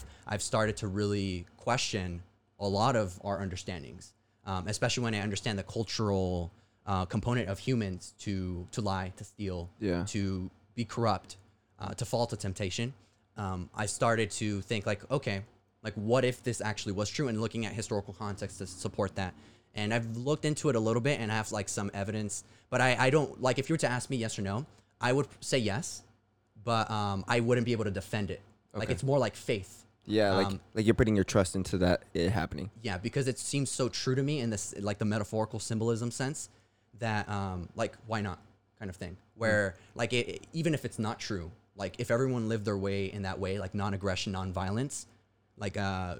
path, I've started to really question a lot of our understandings, um, especially when I understand the cultural uh, component of humans to to lie, to steal, Yeah. to be corrupt, uh, to fall to temptation. Um, I started to think like, okay, like what if this actually was true, and looking at historical context to support that. And I've looked into it a little bit and I have like some evidence, but I, I don't like if you were to ask me yes or no, I would say yes, but um, I wouldn't be able to defend it. Like it's more like faith. Yeah, like Um, like you're putting your trust into that it happening. Yeah, because it seems so true to me in this like the metaphorical symbolism sense that um like why not kind of thing. Where like it, it- even if it's not true, like if everyone lived their way in that way, like non-aggression, non-violence, like uh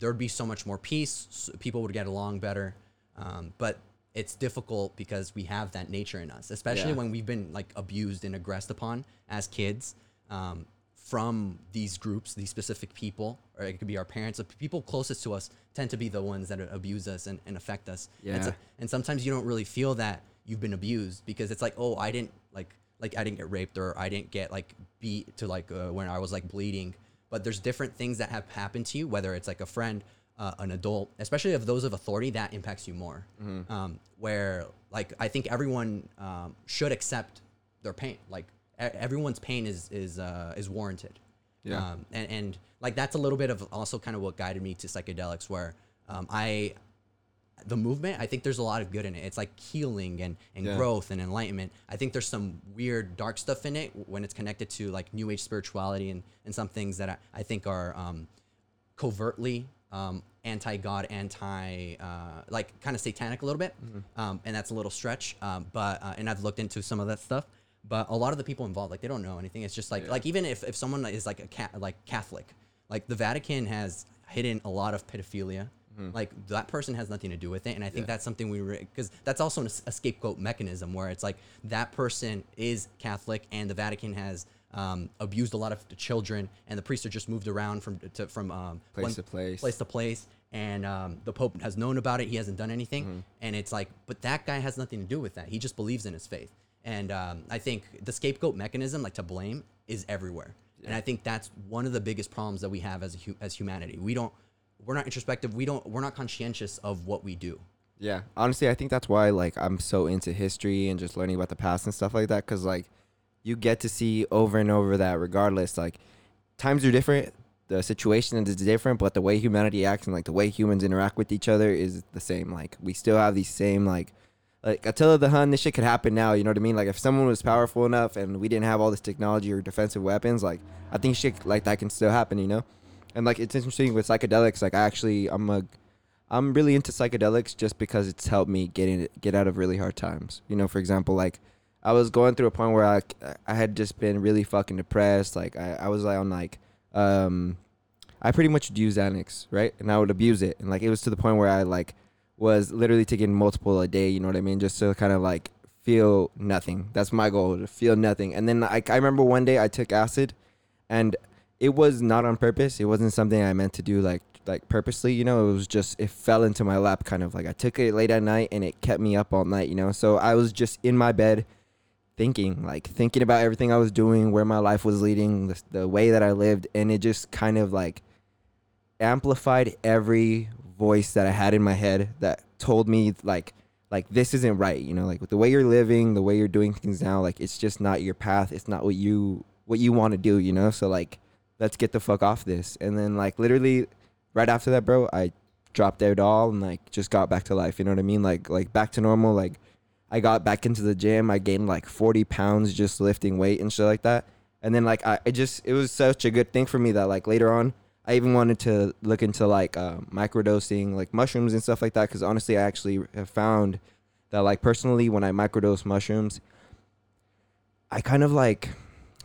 there'd be so much more peace. s people would get along better. Um, but it's difficult because we have that nature in us, especially Yeah. when we've been like abused and aggressed upon as kids. Um, from these groups, these specific people, or it could be our parents, the people closest to us tend to be the ones that abuse us and, and affect us. And, so- and sometimes you don't really feel that you've been abused because it's like, oh, I didn't like, like I didn't get raped or I didn't get like beat to like uh, when I was like bleeding. But there's different things that have happened to you, whether it's like a friend, uh, an adult, especially of those of authority, that impacts you more. Um, where like I think everyone um, should accept their pain. Like everyone's pain is is uh, is warranted. Yeah. Um, and, and like that's a little bit of also kind of what guided me to psychedelics, where um, I the movement i think there's a lot of good in it it's like healing and, and Yeah. growth and enlightenment i think there's some weird dark stuff in it when it's connected to like new age spirituality and, and some things that i, I think are um, covertly um, anti-god anti uh, like kind of satanic a little bit um, and that's a little stretch um, but uh, and i've looked into some of that stuff but a lot of the people involved like they don't know anything. It's just like like even if, if someone is like a cat like catholic like the vatican has hidden a lot of pedophilia. Like that person has nothing to do with it and i think that's something we because that's also an, a scapegoat mechanism where it's like that person is catholic and the vatican has um, abused a lot of the children and the priests are just moved around from to, from um, Place one to place. place to place and um, the pope has known about it. He hasn't done anything and it's like but that guy has nothing to do with that. He just believes in his faith and um, i think the scapegoat mechanism like to blame is everywhere. And i think that's one of the biggest problems that we have as hu- as humanity. We don't we're not introspective. We don't we're not conscientious of what we do. Yeah, honestly, I think that's why like I'm so into history and just learning about the past and stuff like that. Cause like you get to see over and over that regardless, like times are different, the situation is different, but the way humanity acts and like the way humans interact with each other is the same. Like we still have these same like like Attila the Hun, this shit could happen now. You know what I mean? Like if someone was powerful enough and we didn't have all this technology or defensive weapons, like I think shit like that can still happen. You know? And like it's interesting with psychedelics. Like I actually, I'm a I'm really into psychedelics just because it's helped me get in get out of really hard times. You know, for example, like I was going through a point where I I had just been really fucking depressed. Like I, I was like on like um I pretty much use Xanax, right? And I would abuse it. And like it was to the point where I like was literally taking multiple a day, you know what I mean? Just to kind of like feel nothing. That's my goal, to feel nothing. And then like I remember one day I took acid and it was not on purpose. It wasn't something I meant to do like like purposely, you know. It was just it fell into my lap kind of like I took it late at night and it kept me up all night, you know. So I was just in my bed thinking, like thinking about everything I was doing, where my life was leading, the, the way that I lived, and it just kind of like amplified every voice that I had in my head that told me like like this isn't right, you know, like with the way you're living, the way you're doing things now, like it's just not your path. It's not what you what you want to do, you know? So like let's get the fuck off this. And then like literally right after that, bro, I dropped it all and like just got back to life, you know what I mean? Like like back to normal, like I got back into the gym. I gained like 40 pounds just lifting weight and shit like that. And then like I it just it was such a good thing for me that like later on I even wanted to look into like uh, microdosing like mushrooms and stuff like that because honestly I actually have found that like personally when I microdose mushrooms I kind of like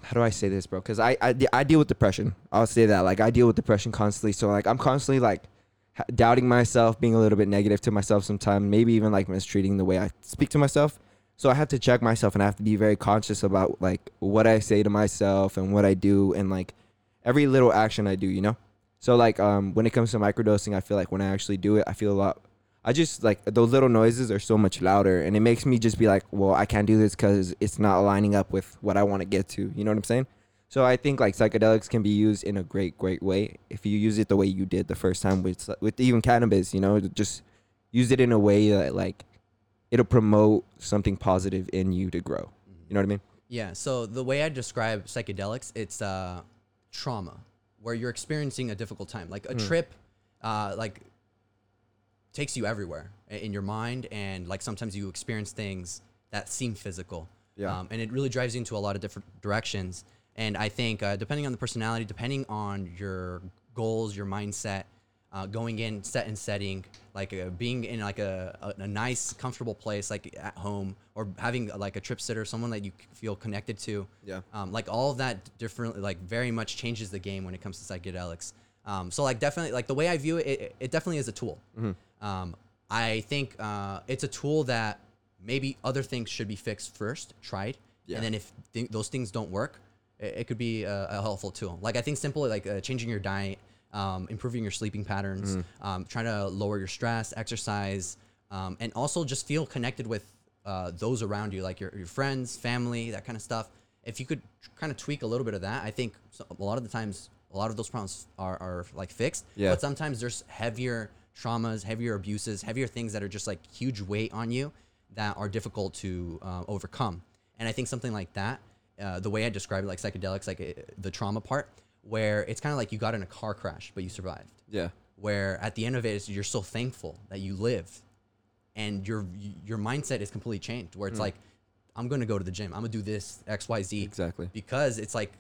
how do I say this bro? Because I, I I deal with depression. I'll say that like I deal with depression constantly. So like I'm constantly like doubting myself being a little bit negative to myself sometimes maybe even like mistreating the way I speak to myself. So I have to check myself and I have to be very conscious about like what I say to myself and what I do and like every little action I do, you know? So like um when it comes to microdosing, I feel like when I actually do it, I feel a lot I just like those little noises are so much louder and it makes me just be like, well, I can't do this cuz it's not lining up with what I want to get to. You know what I'm saying? So I think like psychedelics can be used in a great, great way if you use it the way you did the first time with with even cannabis. You know, just use it in a way that like it'll promote something positive in you to grow. You know what I mean? Yeah. So the way I describe psychedelics, it's uh, trauma, where you're experiencing a difficult time. Like a Mm. trip, uh, like takes you everywhere in your mind, and like sometimes you experience things that seem physical. Yeah. Um, and it really drives you into a lot of different directions. And I think uh, depending on the personality, depending on your goals, your mindset, uh, going in set and setting, like uh, being in like a, a, a nice, comfortable place, like at home, or having uh, like a trip sitter, someone that you feel connected to. Yeah. Um, like all of that differently, like very much changes the game when it comes to psychedelics. Um, so like definitely, like the way I view it, it, it definitely is a tool. Um, I think uh, it's a tool that maybe other things should be fixed first, tried, Yeah. and then if th- those things don't work, it, it could be a, a helpful tool. Like I think simply like uh, changing your diet, um, improving your sleeping patterns, um, trying to lower your stress, exercise, um, and also just feel connected with uh, those around you, like your, your friends, family, that kind of stuff. If you could kind of tweak a little bit of that, I think a lot of the times, a lot of those problems are, are like fixed. Yeah. But sometimes there's heavier traumas, heavier abuses, heavier things that are just like huge weight on you that are difficult to uh, overcome. And I think something like that, uh, the way I describe it, like psychedelics, like uh, the trauma part, where it's kind of like you got in a car crash, but you survived. Yeah. Where at the end of it you're so thankful that you lived, and your your mindset is completely changed. Where it's like, I'm gonna go to the gym. I'm gonna do this X Y Z Exactly. because it's like,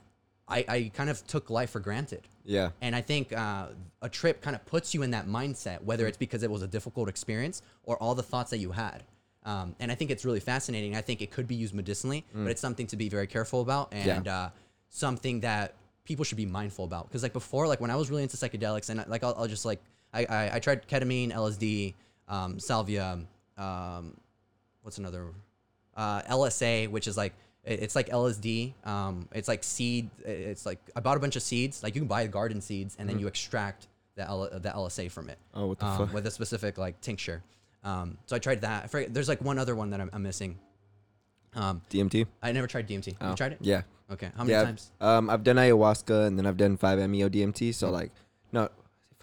I I kind of took life for granted. Yeah. And I think uh, a trip kind of puts you in that mindset, Mm. whether it's because it was a difficult experience or all the thoughts that you had. Um, and I think it's really fascinating. I think it could be used medicinally, but it's something to be very careful about Mm. Yeah. and uh, something that people should be mindful about. Because like before, like when I was really into psychedelics, and like I'll, I'll just like I, I I tried ketamine, LSD, um, salvia, um, what's another uh, LSA, which is like it- it's like LSD. Um, it's like seed. It's like I bought a bunch of seeds. Like you can buy garden seeds, and then you extract the L, the LSA from it. Mm-hmm. Oh, what the um, fuck? With a specific like tincture. Um, so I tried that. I forget, there's like one other one that I'm, I'm missing. Um, DMT. I never tried DMT. Oh. You tried it? Yeah. Okay. How many yeah. times? Um, I've done ayahuasca and then I've done 5-MeO DMT. So Mm. like, no,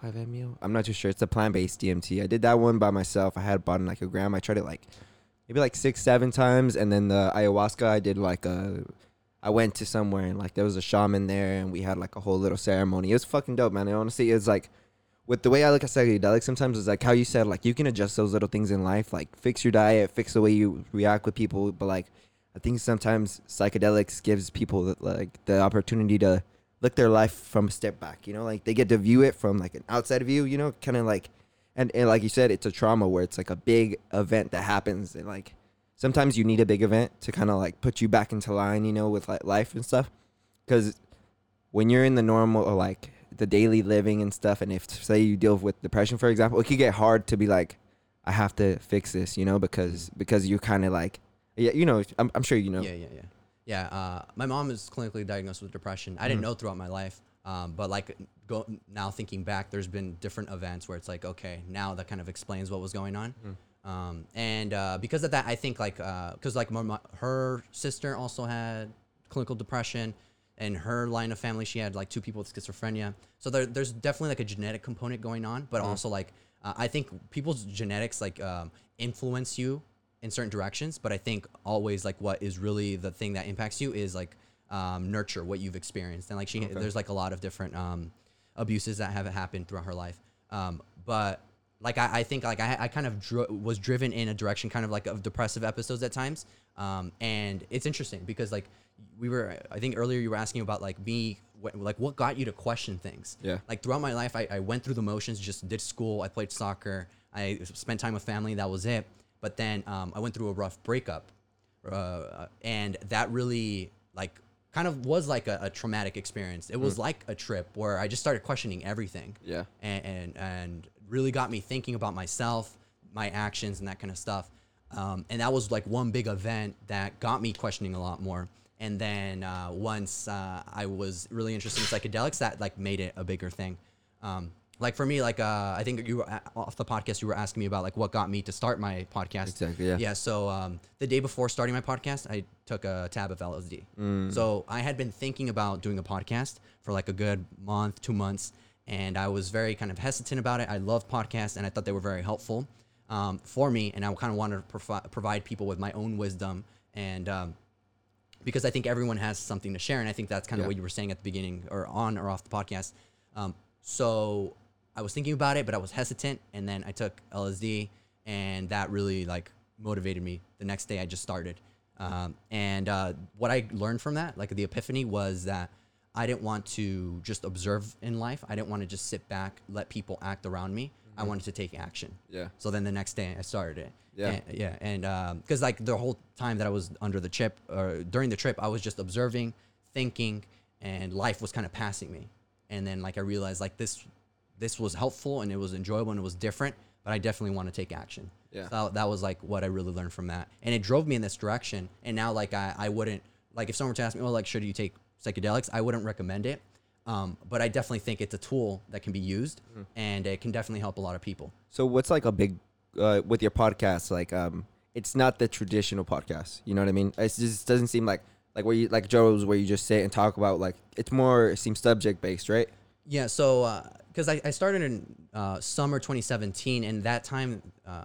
5-MeO. I'm not too sure. It's a plant-based DMT. I did that one by myself. I had bought in like a gram. I tried it like maybe like six, seven times, and then the ayahuasca I did like a. I went to somewhere and like there was a shaman there and we had like a whole little ceremony. It was fucking dope, man. And honestly, it's like with the way I look at psychedelics sometimes is like how you said like you can adjust those little things in life, like fix your diet, fix the way you react with people, but like I think sometimes psychedelics gives people like the opportunity to look their life from a step back. You know, like they get to view it from like an outside view. You know, kind of like, and, and like you said, it's a trauma where it's like a big event that happens, and like sometimes you need a big event to kind of like put you back into line. You know, with like life and stuff, because when you're in the normal or like the daily living and stuff, and if say you deal with depression, for example, it could get hard to be like, I have to fix this. You know, because because you're kind of like. Yeah, you know, I'm, I'm sure you know. Yeah, yeah, yeah. Yeah, uh, my mom is clinically diagnosed with depression. I didn't know throughout my life, um, but like go now thinking back, there's been different events where it's like, okay, now that kind of explains what was going on. Um, and uh, because of that, I think like because like my, my- her sister also had clinical depression, and her line of family, she had like two people with schizophrenia. So there, there's definitely like a genetic component going on, but also like uh, I think people's genetics like um, influence you in certain directions but i think always like what is really the thing that impacts you is like um, nurture what you've experienced. And like she there's like a lot of different um, abuses that have happened throughout her life. Um, but like I, I think like I, I kind of dro- was driven in a direction kind of like of depressive episodes at times. Um, and it's interesting because like we were i think earlier you were asking about like me what, like what got you to question things. Yeah. like throughout my life I, I went through the motions just did school i played soccer i spent time with family that was it but then um, i went through a rough breakup uh, and that really like kind of was like a, a traumatic experience. It was like a trip where i just started questioning everything. Yeah. and, and and really got me thinking about myself my actions and that kind of stuff. Um, and that was like one big event that got me questioning a lot more. And then uh, once uh, i was really interested in psychedelics that like made it a bigger thing. Um, like for me, like uh, I think you were a- off the podcast, you were asking me about like what got me to start my podcast. Exactly, yeah. Yeah. So um, the day before starting my podcast, I took a tab of LSD. Mm. So I had been thinking about doing a podcast for like a good month, two months, and I was very kind of hesitant about it. I love podcasts, and I thought they were very helpful um, for me, and I kind of wanted to provi- provide people with my own wisdom and. Um, because I think everyone has something to share, and I think that's kind of Yeah. what you were saying at the beginning, or on or off the podcast. Um, so I was thinking about it, but I was hesitant, and then I took LSD, and that really like motivated me. The next day, I just started, um, and uh, what I learned from that, like the epiphany, was that I didn't want to just observe in life. I didn't want to just sit back, let people act around me. I wanted to take action. Yeah. So then the next day I started it. Yeah. And, yeah. And because like the whole time that I was under the trip or during the trip, I was just observing, thinking, and life was kind of passing me. And then like I realized like this, this was helpful and it was enjoyable and it was different, but I definitely want to take action. Yeah. So that was like what I really learned from that, and it drove me in this direction. And now like I, I wouldn't like if someone were to ask me, well, like should you take psychedelics? I wouldn't recommend it. Um, but I definitely think it's a tool that can be used, Mm-hmm. and it can definitely help a lot of people. So what's like a big uh, with your podcast? Like, um, it's not the traditional podcast. You know what I mean? It just doesn't seem like like where you like Joe's where you just sit and talk about like it's more it seems subject based, right? Yeah, so because I, I started in uh, summer 2017, and that time,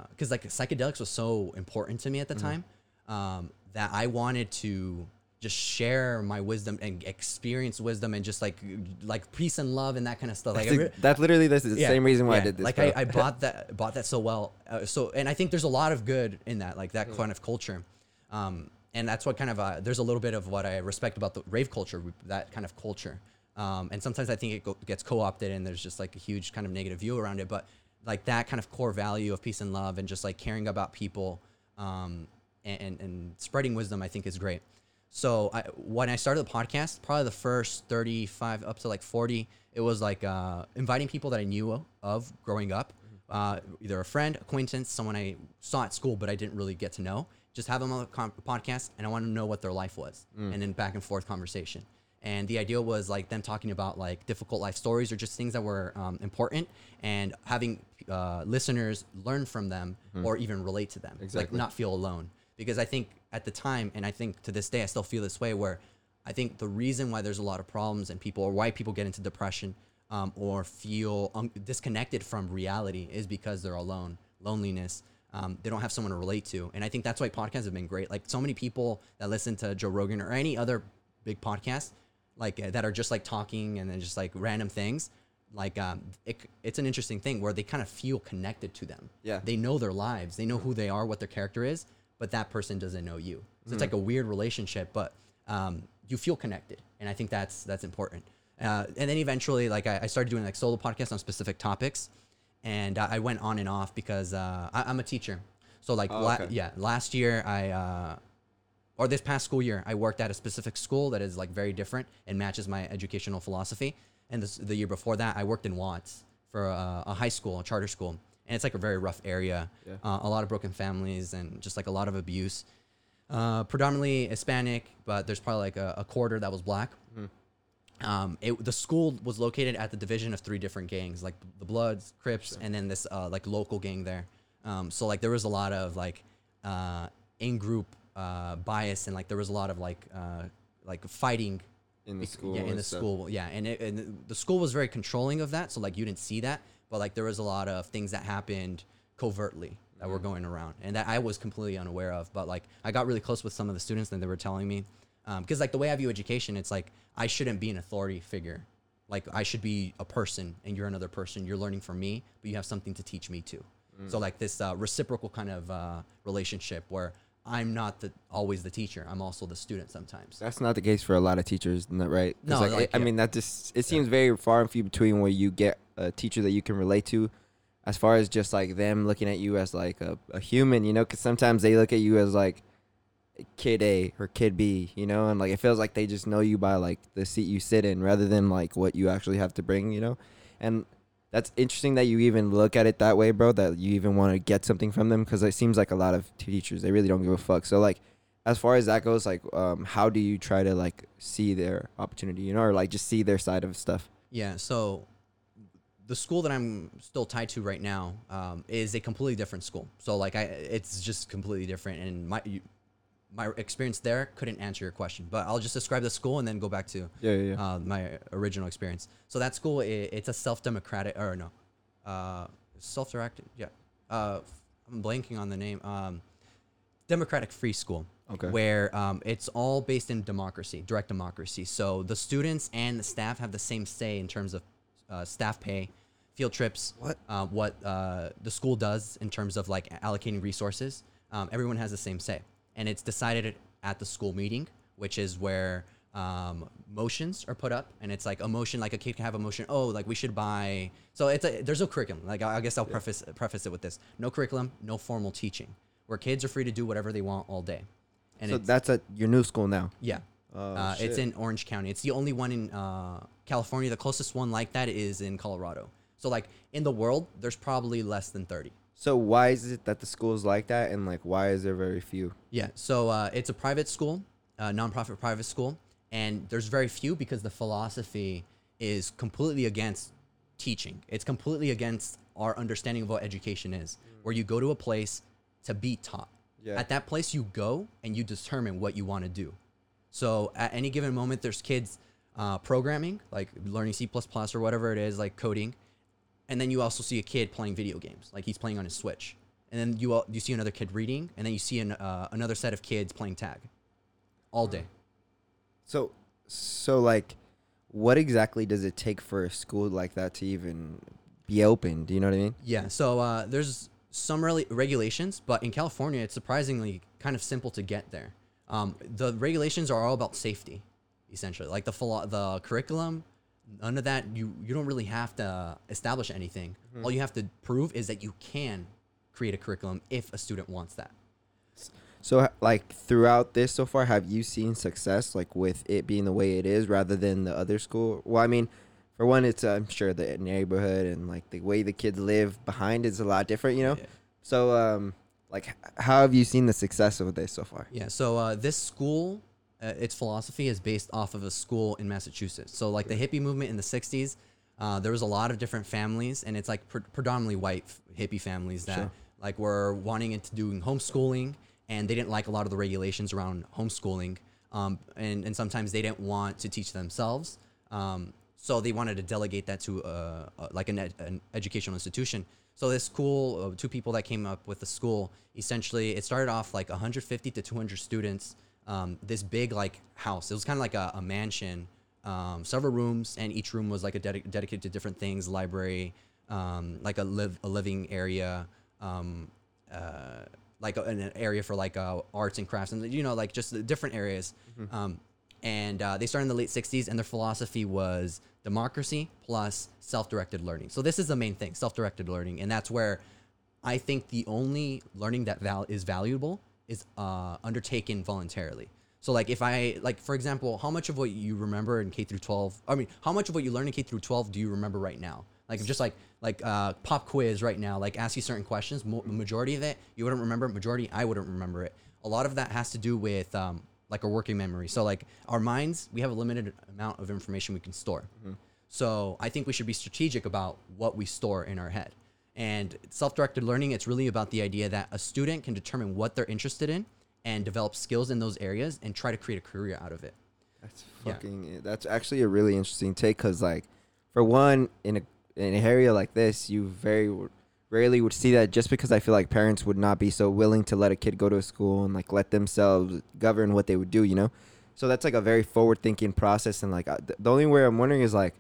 because like psychedelics was so important to me at the time, um, that I wanted to just share my wisdom and experience wisdom and just like like peace and love and that kind of stuff. Like That's, re- that's literally this is the yeah, same reason why I did this. Like. I, I bought that bought that so well. Uh, so and I think there's a lot of good in that, like Mm. that kind of culture. Um, and that's what kind of uh, there's a little bit of what I respect about the rave culture, that kind of culture. Um, and sometimes I think it go, gets co-opted and there's just like a huge kind of negative view around it. But like that kind of core value of peace and love and just like caring about people um, and, and, and spreading wisdom, I think is great. So I, when I started the podcast, probably the first 35 up to like 40, it was like uh, inviting people that I knew of growing up, uh, either a friend, acquaintance, someone I saw at school, but I didn't really get to know. Just have them on the com- podcast, and I want to know what their life was, and then back and forth conversation. And the idea was like them talking about like difficult life stories or just things that were um, important, and having uh, listeners learn from them or even relate to them, like not feel alone because I think at the time, and I think to this day, I still feel this way. Where I think the reason why there's a lot of problems and people, or why people get into depression um, or feel un- disconnected from reality, is because they're alone, loneliness. Um, they don't have someone to relate to, and I think that's why podcasts have been great. Like so many people that listen to Joe Rogan or any other big podcast, like uh, that are just like talking and then just like random things. Like um, it, it's an interesting thing where they kind of feel connected to them. Yeah. They know their lives. They know who they are, what their character is, but that person doesn't know you. So it's like a weird relationship, but um, you feel connected, and I think that's that's important. Uh, and then eventually, like I, I started doing like solo podcasts on specific topics, and I I went on and off because uh, I, I'm a teacher. So like, Oh, la- yeah, last year I. Or this past school year, I worked at a specific school that is like very different and matches my educational philosophy. And this, the year before that, I worked in Watts for a, a high school, a charter school, and it's like a very rough area. Yeah. Uh, a lot of broken families and just like a lot of abuse. Uh, predominantly Hispanic, but there's probably like a, a quarter that was black. Um, it, the school was located at the division of three different gangs, like the Bloods, Crips, and then this uh, like local gang there. Um, so like there was a lot of like uh, in group uh, bias and like there was a lot of like uh, like fighting in the school. yeah, in and the stuff. school, yeah, and, it, and the school was very controlling of that. So like you didn't see that, but like there was a lot of things that happened covertly that were going around, and that I was completely unaware of. But like I got really close with some of the students, and they were telling me, because like the way I view education, it's like I shouldn't be an authority figure. Like I should be a person, and you're another person. You're learning from me, but you have something to teach me too. So like this uh, reciprocal kind of uh, relationship where I'm not the always the teacher. I'm also the student sometimes. That's not the case for a lot of teachers, right? No, like, like, I, I mean that just it seems very far and few between where you get a teacher that you can relate to, as far as just like them looking at you as like a, a human, you know? Because sometimes they look at you as like kid A or kid B, you know, and like it feels like they just know you by like the seat you sit in rather than like what you actually have to bring, you know, and. That's interesting that you even look at it that way, bro. That you even want to get something from them because it seems like a lot of teachers they really don't give a fuck. So like, as far as that goes, like, um, how do you try to like see their opportunity, you know, or like just see their side of stuff? Yeah. So the school that I'm still tied to right now um, is a completely different school. So like I, it's just completely different, and my my experience there couldn't answer your question. But I'll just describe the school and then go back to Yeah, yeah, yeah. uh, my original experience. So that school, i it's a self-democratic, or no, uh, self-directed. Yeah, uh, I'm blanking on the name. Um, democratic free school. Okay. Where um, it's all based in democracy, direct democracy. So the students and the staff have the same say in terms of uh, staff pay, field trips, What? uh, what uh, the school does in terms of like allocating resources. Um, everyone has the same say, and it's decided at the school meeting, which is where um, motions are put up, and it's like a motion, like a kid can have a motion. Oh, like we should buy. So it's a, there's no curriculum. Like I I guess I'll preface preface it with this: no curriculum, no formal teaching, where kids are free to do whatever they want all day. And so that's at your new school now. yeah. Oh, uh, it's in Orange County. It's the only one in uh, California. The closest one like that is in Colorado. So like in the world, there's probably less than 30. So why is it that the school's like that, and like why is there very few? Yeah. So uh, it's a private school, uh, nonprofit private school, and there's very few because the philosophy is completely against teaching. It's completely against our understanding of what education is, where you go to a place to be taught. Yeah. At that place, you go and you determine what you want to do. So at any given moment, there's kids uh, programming, like learning C++ or whatever it is, like coding, and then you also see a kid playing video games, like he's playing on his Switch. And then you you see another kid reading, and then you see an, uh, another set of kids playing tag, all day. So, so like, what exactly does it take for a school like that to even be open? Do you know what I mean? Yeah. So uh, there's some reli- regulations, but in California, it's surprisingly kind of simple to get there. Um, the regulations are all about safety, essentially. Like the philo- the curriculum, none of that. You you don't really have to establish anything. All you have to prove is that you can create a curriculum if a student wants that. So, like throughout this so far, have you seen success, like with it being the way it is, rather than the other school? Well, I mean, for one, it's I'm sure the neighborhood and like the way the kids live behind is a lot different, you know. Yeah. So, um, like, how have you seen the success of this so far? Yeah. So uh, this school, uh, its philosophy is based off of a school in Massachusetts. So like the hippie movement in the '60s, uh, there was a lot of different families, and it's like pre- predominantly white f- hippie families that Sure. like were wanting into doing homeschooling, and they didn't like a lot of the regulations around homeschooling, um, and and sometimes they didn't want to teach themselves. Um, so they wanted to delegate that to uh, uh, like an, ed- an educational institution. So this school, uh, two people that came up with the school, essentially it started off like 150 to 200 students. Um, this big like house. It was kind of like a, a mansion, um, several rooms, and each room was like a dedi- dedicated to different things, library, um, like a live a living area, um, uh, like a, an area for like uh, arts and crafts, and you know like just different areas. Um, and uh, they started in the late 60s and their philosophy was democracy plus self-directed learning so this is the main thing self-directed learning and that's where i think the only learning that val- is valuable is uh, undertaken voluntarily so like if i like for example how much of what you remember in k through 12 i mean how much of what you learn in k through 12 do you remember right now like just like like uh, pop quiz right now like ask you certain questions mo- majority of it you wouldn't remember majority i wouldn't remember it a lot of that has to do with um, like a working memory. So like our minds, we have a limited amount of information we can store. So I think we should be strategic about what we store in our head. And self-directed learning, it's really about the idea that a student can determine what they're interested in and develop skills in those areas and try to create a career out of it. That's Yeah. fucking. That's actually a really interesting take, cause like, for one, in a in an area like this, you very rarely would see that. Just because I feel like parents would not be so willing to let a kid go to a school and like let themselves govern what they would do, you know. So that's like a very forward thinking process, and like uh, the only way I'm wondering is like,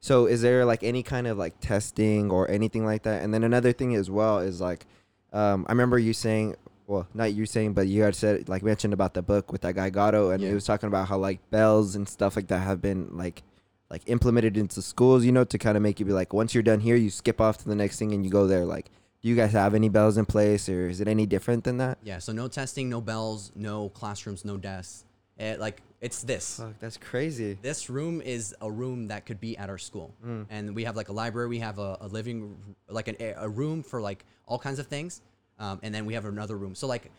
so is there like any kind of like testing or anything like that? And then another thing as well is like, um, I remember you saying, well, not you saying, but you had said like mentioned about the book with that guy Gatto, and Yeah. it was talking about how like bells and stuff like that have been like like implemented into schools, you know, to kind of make you be like, once you're done here, you skip off to the next thing and you go there. Like, do you guys have any bells in place, or is it any different than that? Yeah. So no testing, no bells, no classrooms, no desks. It, like it's this. Fuck, that's crazy. this room is a room that could be at our school Mm. and we have like a library we have a, a living like an, a room for like all kinds of things um, and then we have another room so like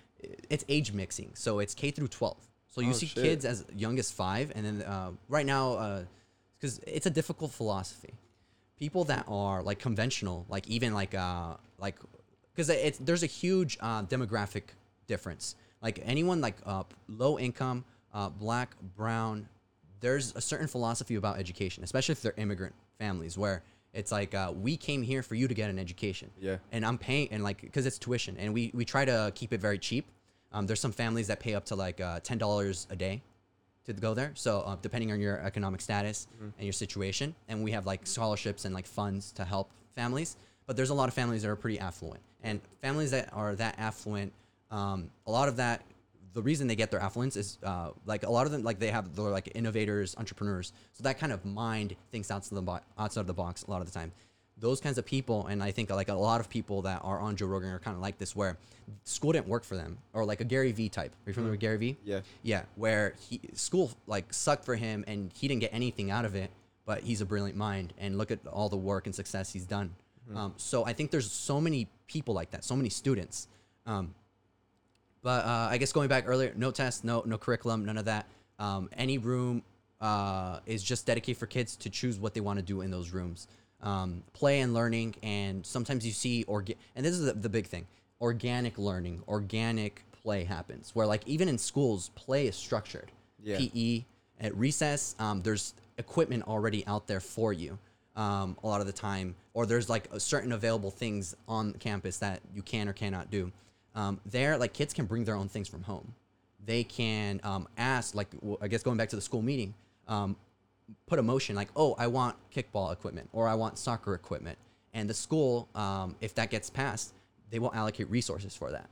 it's age mixing so it's k through 12 so you Oh, see shit. kids as young as five and then uh, right now because it's a difficult philosophy people that are like conventional, like even like uh like because it's there's a huge uh, demographic difference. Like anyone like uh, low income, uh, black, brown, there's a certain philosophy about education, especially if they're immigrant families, where it's like uh, we came here for you to get an education. Yeah. And I'm paying and like because it's tuition, and we we try to keep it very cheap. Um, there's some families that pay up to like uh, ten dollars a day to go there. So uh, depending on your economic status and your situation, and we have like scholarships and like funds to help families. But there's a lot of families that are pretty affluent, and families that are that affluent, um, a lot of that, the reason they get their affluence is uh, like a lot of them like they have they're like innovators, entrepreneurs. So that kind of mind thinks outside the bo- outside of the box a lot of the time. Those kinds of people, and I think like a lot of people that are on Joe Rogan are kind of like this, where school didn't work for them, or like a Gary Vee type. Are you familiar with Gary Vee? Yeah. Yeah, where he school like sucked for him and he didn't get anything out of it, but he's a brilliant mind and look at all the work and success he's done. Um, so I think there's so many people like that, so many students. Um, but uh, I guess going back earlier, no test, no no curriculum, none of that. Um, any room uh, is just dedicated for kids to choose what they want to do in those rooms. Um, play and learning, and sometimes you see orga- and this is the, the big thing: organic learning, organic play happens. Where like even in schools, play is structured. Yeah. PE at recess, um, there's equipment already out there for you. Um, a lot of the time, or there's like a certain available things on campus that you can or cannot do. Um, there, like kids can bring their own things from home. They can um, ask, like I guess going back to the school meeting, um, put a motion like, oh, I want kickball equipment or I want soccer equipment, and the school, um, if that gets passed, they will allocate resources for that.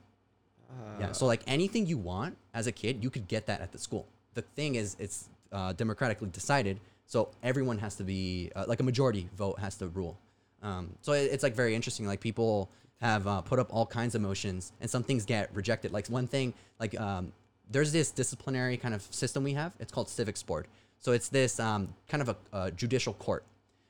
Yeah. So like anything you want as a kid, you could get that at the school. The thing is, it's uh, democratically decided, so everyone has to be uh, like a majority vote has to rule. Um, so it, it's like very interesting. Like people have uh, put up all kinds of motions, and some things get rejected. Like one thing, like um, there's this disciplinary kind of system we have. It's called civics board. So it's this um, kind of a, a judicial court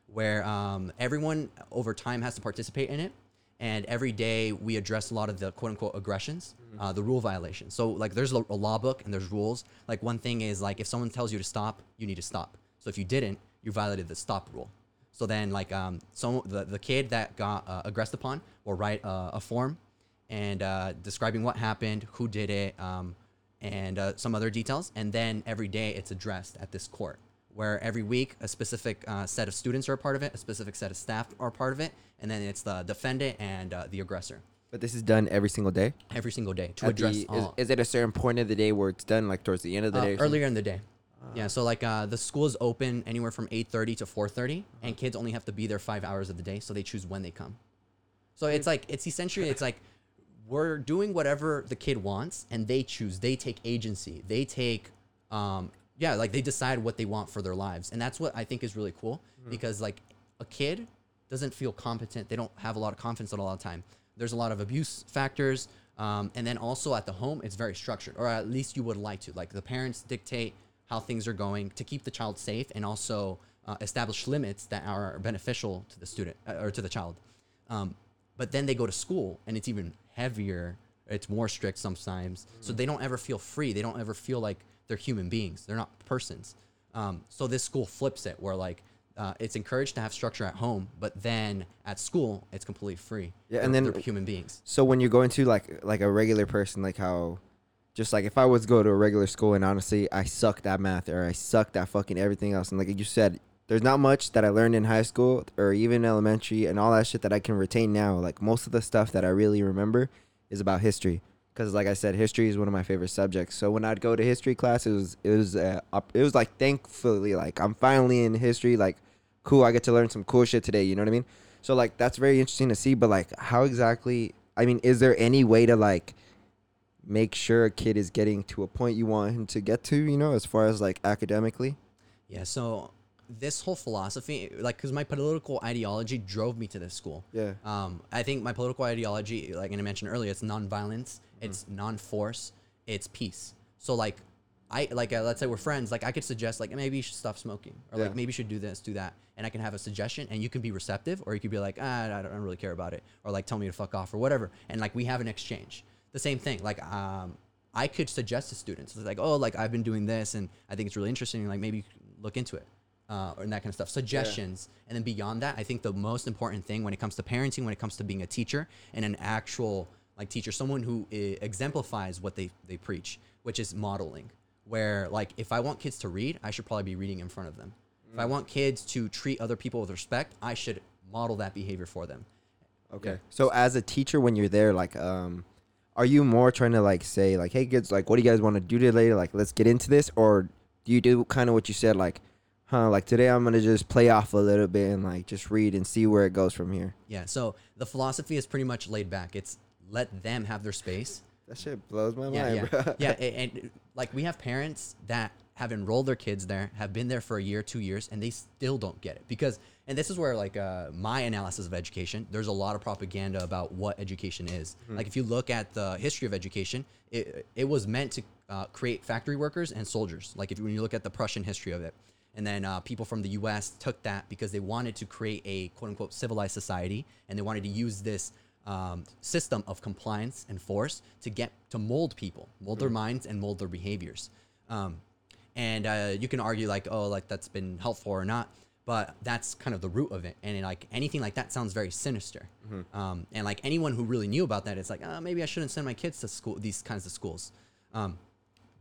where um, everyone over time has to participate in it. And every day we address a lot of the quote unquote aggressions, uh, the rule violations. So, like, there's a law book and there's rules. Like, one thing is, like, if someone tells you to stop, you need to stop. So, if you didn't, you violated the stop rule. So then, like, um, so the, the kid that got uh, aggressed upon will write uh, a form and uh, describing what happened, who did it, um, and uh, some other details. And then every day it's addressed at this court, where every week a specific uh, set of students are a part of it, a specific set of staff are part of it, and then it's the defendant and uh, the aggressor But this is done every single day. every single day to At address the- is, all. is it a certain point of the day where it's done, like towards the end of the Uh, day? earlier in the day. Yeah, so like uh, the school is open anywhere from 8:30 to 4:30, and kids only have to be there five hours of the day, so they choose when they come. So it's like it's essentially it's like we're doing whatever the kid wants, and they choose. They take agency. They take, um, yeah, like they decide what they want for their lives, and that's what I think is really cool because like a kid doesn't feel competent. They don't have a lot of confidence at a lot of time. There's a lot of abuse factors. Um, and then also at the home, it's very structured, or at least you would like to. Like the parents dictate how things are going to keep the child safe and also uh, establish limits that are beneficial to the student uh, or to the child. Um, but then they go to school and it's even heavier. It's more strict sometimes. So they don't ever feel free. They don't ever feel like they're human beings. They're not persons. Um, so this school flips it where like uh, it's encouraged to have structure at home, but then at school it's completely free. Yeah, and They're- then- they're human beings. So when you go into like like a regular person, like how, just like if I was to go to a regular school and honestly I sucked at math or I sucked at fucking everything else, and like you said, there's not much that I learned in high school or even elementary and all that shit that I can retain now. Like most of the stuff that I really remember is about history, because like I said, history is one of my favorite subjects. So when I'd go to history class, it was it was uh, it was like thankfully like I'm finally in history, like cool, I get to learn some cool shit today. You know what I mean? So like that's very interesting to see. But like, how exactly? I mean, is there any way to like make sure a kid is getting to a point you want him to get to? You know, as far as like academically. Yeah. So this whole philosophy, like, because my political ideology drove me to this school. Yeah. Um, I think my political ideology, like I mentioned earlier, it's nonviolence, it's non-force, it's peace. So like, I like uh, let's say we're friends. Like I could suggest like maybe you should stop smoking, or Yeah. like maybe you should do this, do that, and I can have a suggestion, and you can be receptive, or you could be like, ah, I don't, I don't really care about it, or like tell me to fuck off, or whatever, and like we have an exchange. The same thing. Like um, I could suggest to students like, oh, like I've been doing this, and I think it's really interesting. Like maybe look into it. uh, and that kind of stuff, suggestions, and then beyond that, I think the most important thing when it comes to parenting, when it comes to being a teacher and an actual like teacher, someone who i- exemplifies what they they preach, which is modeling. Where like if I want kids to read, I should probably be reading in front of them. If I want kids to treat other people with respect, I should model that behavior for them. Okay. Yeah. So as a teacher, when you're there, like, um, are you more trying to like say like, hey kids, like, what do you guys want to do today? Like, let's get into this, or do you do kind of what you said, like, huh, like today I'm gonna just play off a little bit and like just read and see where it goes from here. Yeah. So the philosophy is pretty much laid back. It's let them have their space. That shit blows my Yeah, mind, yeah, bro. yeah. a- And, like we have parents that have enrolled their kids there, have been there for a year, two years, and they still don't get it because. And this is where like uh, my analysis of education. There's a lot of propaganda about what education is. Like if you look at the history of education, it it was meant to uh, create factory workers and soldiers. Like if you, when you look at the Prussian history of it. And then uh, people from the U.S. took that because they wanted to create a quote unquote civilized society, and they wanted to use this um, system of compliance and force to get to mold people, mold their minds, and mold their behaviors. Um, and uh, you can argue like, oh, like that's been helpful or not, but that's kind of the root of it. And like anything like that sounds very sinister. Um, and like anyone who really knew about that, it's like, uh, maybe I shouldn't send my kids to school, these kinds of schools. Um,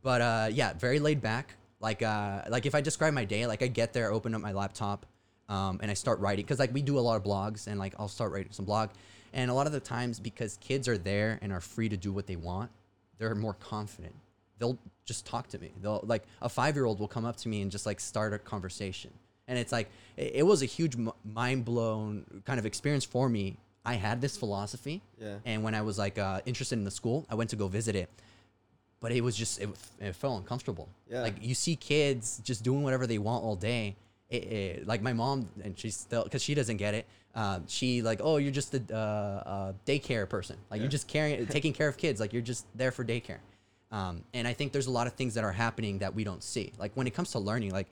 but uh, yeah, very laid back. Like uh, like if I describe my day, like I get there, open up my laptop, um, and I start writing because like we do a lot of blogs, and like I'll start writing some blog, and a lot of the times because kids are there and are free to do what they want, they're more confident. They'll just talk to me. They'll like a five year old will come up to me and just like start a conversation, and it's like it, it was a huge m- mind blown kind of experience for me. I had this philosophy, Yeah. and when I was like uh, interested in the school, I went to go visit it but it was just it, it felt uncomfortable. Yeah. Like you see kids just doing whatever they want all day. It, it, like my mom, and she's still because she doesn't get it. Um, she like, oh, you're just a, uh, uh daycare person. Like you're just carrying, taking care of kids. Like you're just there for daycare. Um, and I think there's a lot of things that are happening that we don't see. Like when it comes to learning, like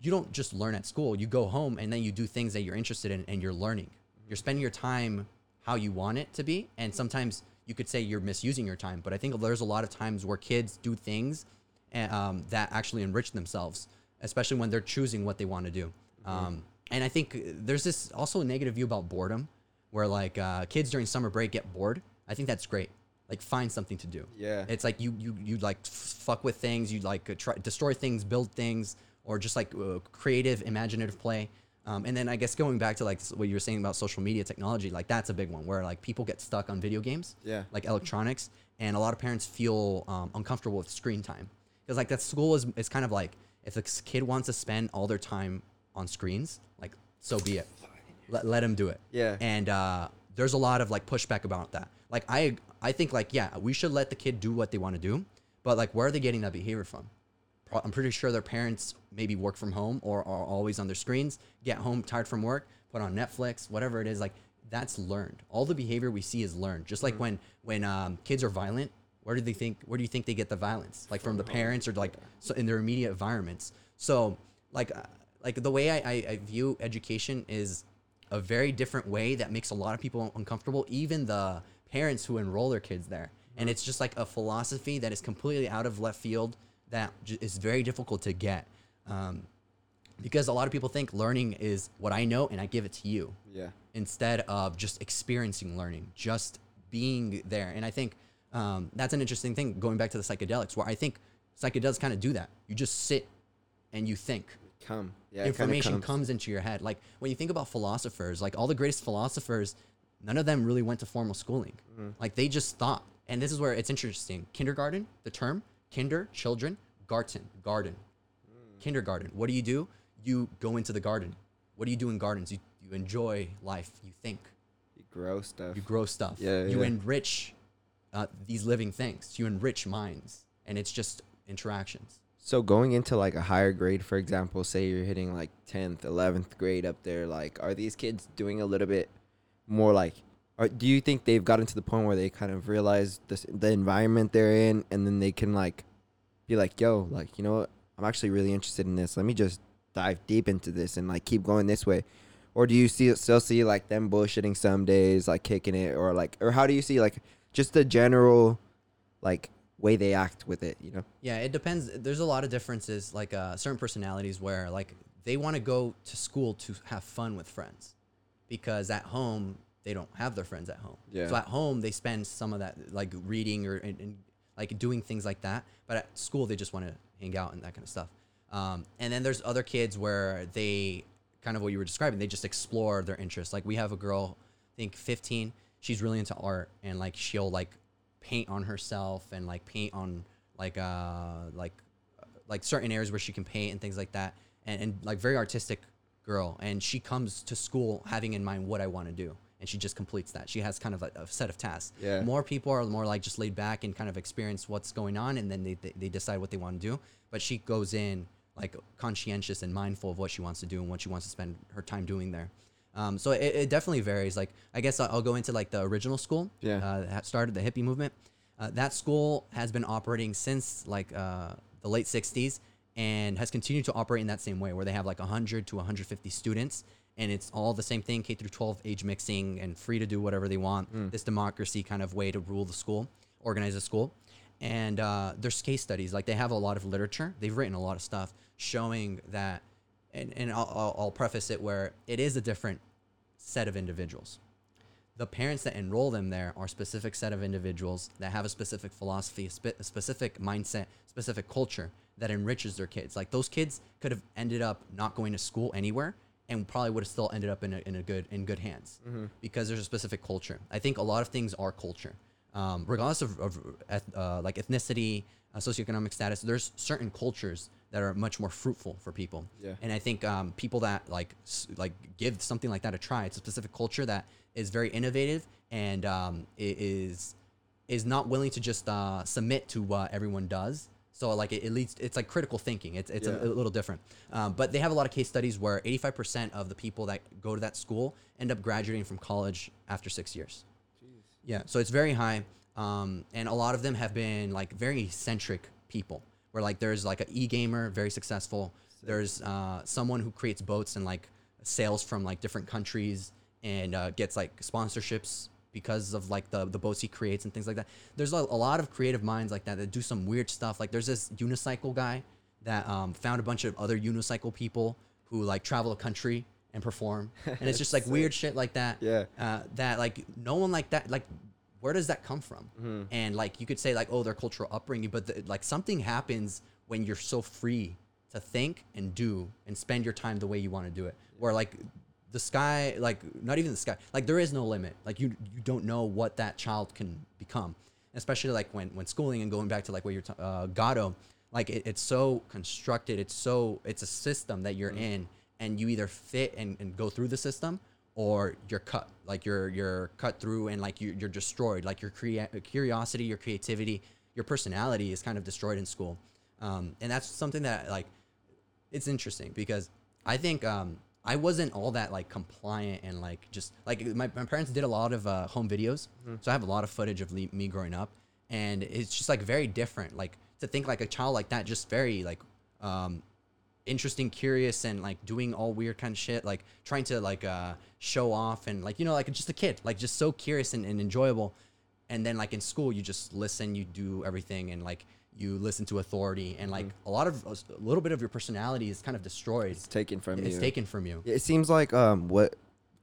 you don't just learn at school. You go home and then you do things that you're interested in and you're learning. You're spending your time how you want it to be. And sometimes you could say you're misusing your time. But I think there's a lot of times where kids do things and, um, that actually enrich themselves, especially when they're choosing what they want to do. Um, and I think there's this also a negative view about boredom where like uh, kids during summer break get bored. I think that's great. Like find something to do. Yeah. It's like you you you like fuck with things. You like try destroy things, build things, or just like uh, creative, imaginative play. Um, and then I guess going back to like what you were saying about social media technology, like that's a big one where like people get stuck on video games, Yeah. like electronics, and a lot of parents feel um, uncomfortable with screen time because like that school is is kind of like if a kid wants to spend all their time on screens, like so be it. Let, let him do it. Yeah. And uh, there's a lot of like pushback about that. Like I I think like yeah we should let the kid do what they want to do, but like where are they getting that behavior from? I'm pretty sure their parents maybe work from home or are always on their screens, get home tired from work, put on Netflix, whatever it is. Like that's learned. All the behavior we see is learned. Just like when when um, kids are violent, where do they think? Where do you think they get the violence? Like from the parents or like so in their immediate environments. So like uh, like the way I, I, I view education is a very different way that makes a lot of people uncomfortable, even the parents who enroll their kids there. And it's just like a philosophy that is completely out of left field that j- is very difficult to get. Um, because a lot of people think learning is what I know and I give it to you Yeah. instead of just experiencing learning, just being there. And I think um, that's an interesting thing going back to the psychedelics, where I think psychedelics kind of do that. You just sit and you think. Come. Yeah. Information comes. comes into your head. Like when you think about philosophers, like all the greatest philosophers, none of them really went to formal schooling. Mm-hmm. Like they just thought. And this is where it's interesting. Kindergarten, the term, kinder, children, garten, garden. Mm. Kindergarten. What do you do? You go into the garden. What do you do in gardens? You, you enjoy life. You think. You grow stuff. You grow stuff. Yeah, You yeah. enrich uh, these living things. You enrich minds. And it's just interactions. So going into like a higher grade, for example, say you're hitting like 10th, 11th grade up there, like are these kids doing a little bit more like or do you think they've gotten to the point where they kind of realize this, the environment they're in and then they can like be like, "Yo, like, you know what? I'm actually really interested in this. Let me just dive deep into this and like keep going this way." Or do you see still see like them bullshitting some days, like kicking it or like or how do you see like just the general like way they act with it, you know? Yeah, it depends. There's a lot of differences, like uh, certain personalities where like they want to go to school to have fun with friends because at home they don't have their friends at home. Yeah. So at home they spend some of that like reading or and, and like doing things like that. But at school they just want to hang out and that kind of stuff. Um, and then there's other kids where they kind of what you were describing. They just explore their interests. Like we have a girl, I think 15. She's really into art and like she'll like paint on herself and like paint on like uh like like certain areas where she can paint and things like that and, and like very artistic girl and she comes to school having in mind what i want to do and she just completes that. She has kind of a, a set of tasks. Yeah. more people are more like just laid back and kind of experience what's going on and then they, they, they decide what they want to do. But she goes in like conscientious and mindful of what she wants to do and what she wants to spend her time doing there. Um, so it, it definitely varies. Like i guess i'll, I'll go into like the original school Yeah. uh, that started the hippie movement. Uh, that school has been operating since like uh, the late 60s and has continued to operate in that same way where they have like 100 to 150 students and it's all the same thing k through 12 age mixing and free to do whatever they want this democracy kind of way to rule the school organize the school. And uh, there's case studies like they have a lot of literature. They've written a lot of stuff showing that and, and I'll, I'll, I'll preface it where it is a different set of individuals. The parents that enroll them there are a specific set of individuals that have a specific philosophy, a, spe- a specific mindset, specific culture that enriches their kids. Like those kids could have ended up not going to school anywhere and probably would have still ended up in a, in a good in good hands because there's a specific culture. I think a lot of things are culture, um, regardless of, of uh, like ethnicity, uh, socioeconomic status. There's certain cultures that are much more fruitful for people. Yeah. And I think um, people that like like give something like that a try. It's a specific culture that is very innovative and um, is is not willing to just uh, submit to what everyone does. So like it, it leads, it's like critical thinking. It's it's Yeah. a, a little different. Um, but they have a lot of case studies where 85% of the people that go to that school end up graduating from college after six years. Yeah, so it's very high, um, and a lot of them have been like very eccentric people. Where like there's like an e-gamer, very successful. There's uh, someone who creates boats and like sails from like different countries and uh, gets like sponsorships because of like the the boats he creates and things like that. There's a, a lot of creative minds like that that do some weird stuff. Like there's this unicycle guy that um, found a bunch of other unicycle people who like travel a country and perform, and it's just like weird shit like that Yeah. uh, that like no one like that like where does that come from Mm-hmm. and like you could say like oh their cultural upbringing but the, like something happens when you're so free to think and do and spend your time the way you want to do it where like the sky like not even the sky like there is no limit. Like you you don't know what that child can become. Especially like when when schooling and going back to like what you're ta- uh, Gatto like it, it's so constructed it's so it's a system that you're in and you either fit and, and go through the system or you're cut. Like you're you're cut through and like you, you're destroyed. Like your crea- curiosity your creativity your personality is kind of destroyed in school. Um, and that's something that like it's interesting because i think um, i wasn't all that like compliant and like just like my, my parents did a lot of uh, home videos. So i have a lot of footage of le- me growing up. And it's just like very different like to think like a child like that just very like um, interesting, curious, and like doing all weird kind of shit, like trying to like uh, show off and like you know like just a kid, like just so curious and, and enjoyable. And then like in school, you just listen, you do everything, and like you listen to authority, and like a lot of a little bit of your personality is kind of destroyed. It's taken from It's you. taken from you. It seems like um what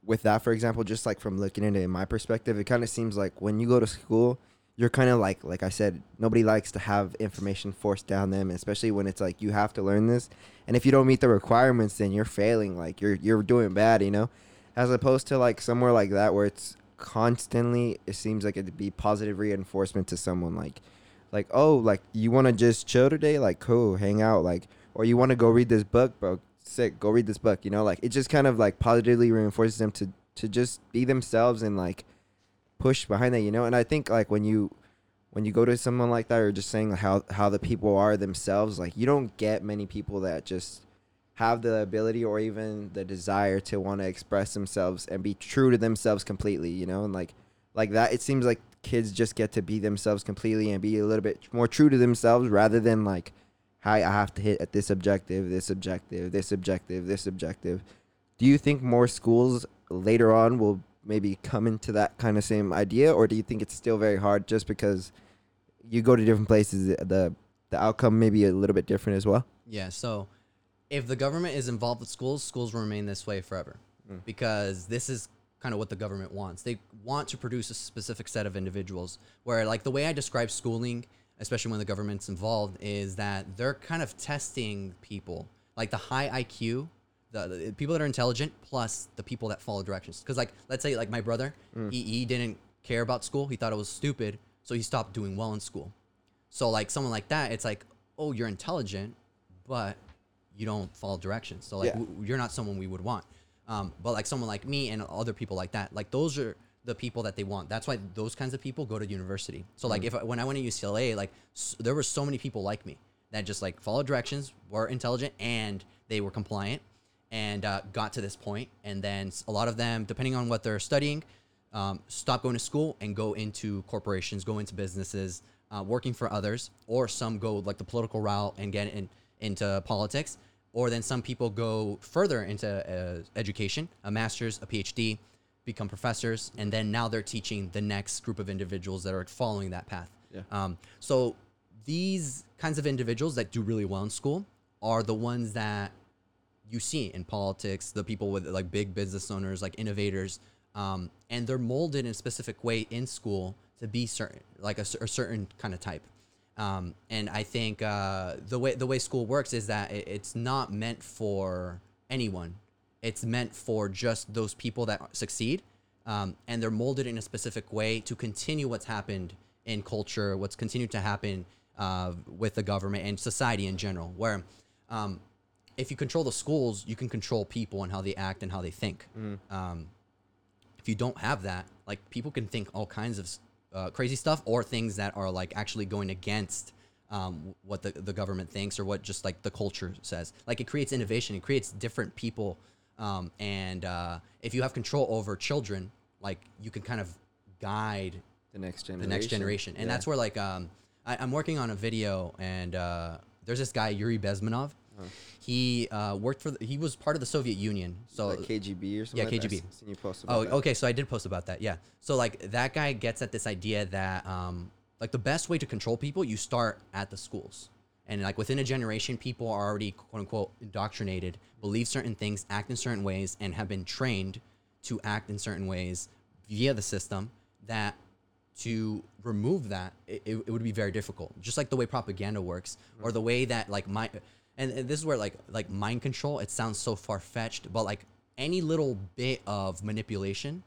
with that for example, just like from looking into it in my perspective, it kind of seems like when you go to school, you're kind of like like I said, nobody likes to have information forced down them, especially when it's like you have to learn this, and if you don't meet the requirements, then you're failing. Like you're you're doing bad, you know, as opposed to like somewhere like that where it's constantly it seems like it'd be positive reinforcement to someone like like oh like you want to just chill today? Like cool hang out like or you want to go read this book? Bro sick go read this book you know? Like it just kind of like positively reinforces them to to just be themselves and like push behind that you know? And i think like when you when you go to someone like that or just saying how how the people are themselves like you don't get many people that just have the ability or even the desire to want to express themselves and be true to themselves completely you know? And like like that it seems like kids just get to be themselves completely and be a little bit more true to themselves rather than like hi i have to hit at this objective this objective this objective this objective. Do you think more schools later on will maybe come into that kind of same idea or do you think it's still very hard just because you go to different places the the outcome may be a little bit different as well? Yeah. So if the government is involved with schools, schools will remain this way forever. Hmm. Because this is kind of what the government wants. They want to produce a specific set of individuals where, like, the way I describe schooling, especially when the government's involved, is that they're kind of testing people, like the high IQ. The, the people that are intelligent plus the people that follow directions because like let's say like my brother mm. he, he didn't care about school he thought it was stupid so he stopped doing well in school so like someone like that, it's like, oh, you're intelligent, but you don't follow directions. So like Yeah. w- you're not someone we would want. Um, but like someone like me and other people like that, like those are the people that they want. That's why those kinds of people go to university. So like if I, when I went to UCLA, like s- there were so many people like me that just like followed directions, were intelligent, and they were compliant, and uh, got to this point. And then a lot of them, depending on what they're studying, um, stop going to school and go into corporations, go into businesses, uh, working for others, or some go like the political route and get in, into politics, or then some people go further into uh, education, a master's, a PhD, become professors, and then now they're teaching the next group of individuals that are following that path. Yeah. Um, so these kinds of individuals that do really well in school are the ones that you see in politics, the people with like big business owners, like innovators, um, and they're molded in a specific way in school to be certain, like a, a certain kind of type. Um, and I think uh, the way the way school works is that it, it's not meant for anyone. It's meant for just those people that succeed, um, and they're molded in a specific way to continue what's happened in culture, what's continued to happen uh, with the government and society in general. Where um, if you control the schools, you can control people and how they act and how they think. Um, if you don't have that, like people can think all kinds of uh, crazy stuff or things that are like actually going against um, what the, the government thinks or what just like the culture says. Like it creates innovation, it creates different people. Um, and uh, if you have control over children, like you can kind of guide The next generation. the next generation. And Yeah. that's where like um, I, I'm working on a video, and uh, there's this guy Yuri Bezmenov. He uh, worked for the, he was part of the Soviet Union. So like KGB or something. yeah, like? KGB. Seen you post about Oh, that. okay. So I did post about that. Yeah. So like that guy gets at this idea that um, like the best way to control people, you start at the schools, and like within a generation, people are already quote unquote indoctrinated, believe certain things, act in certain ways, and have been trained to act in certain ways via the system. That to remove that, it, it would be very difficult. Just like the way propaganda works, or the way that like my, and, and this is where like like mind control. It sounds so far fetched, but like any little bit of manipulation,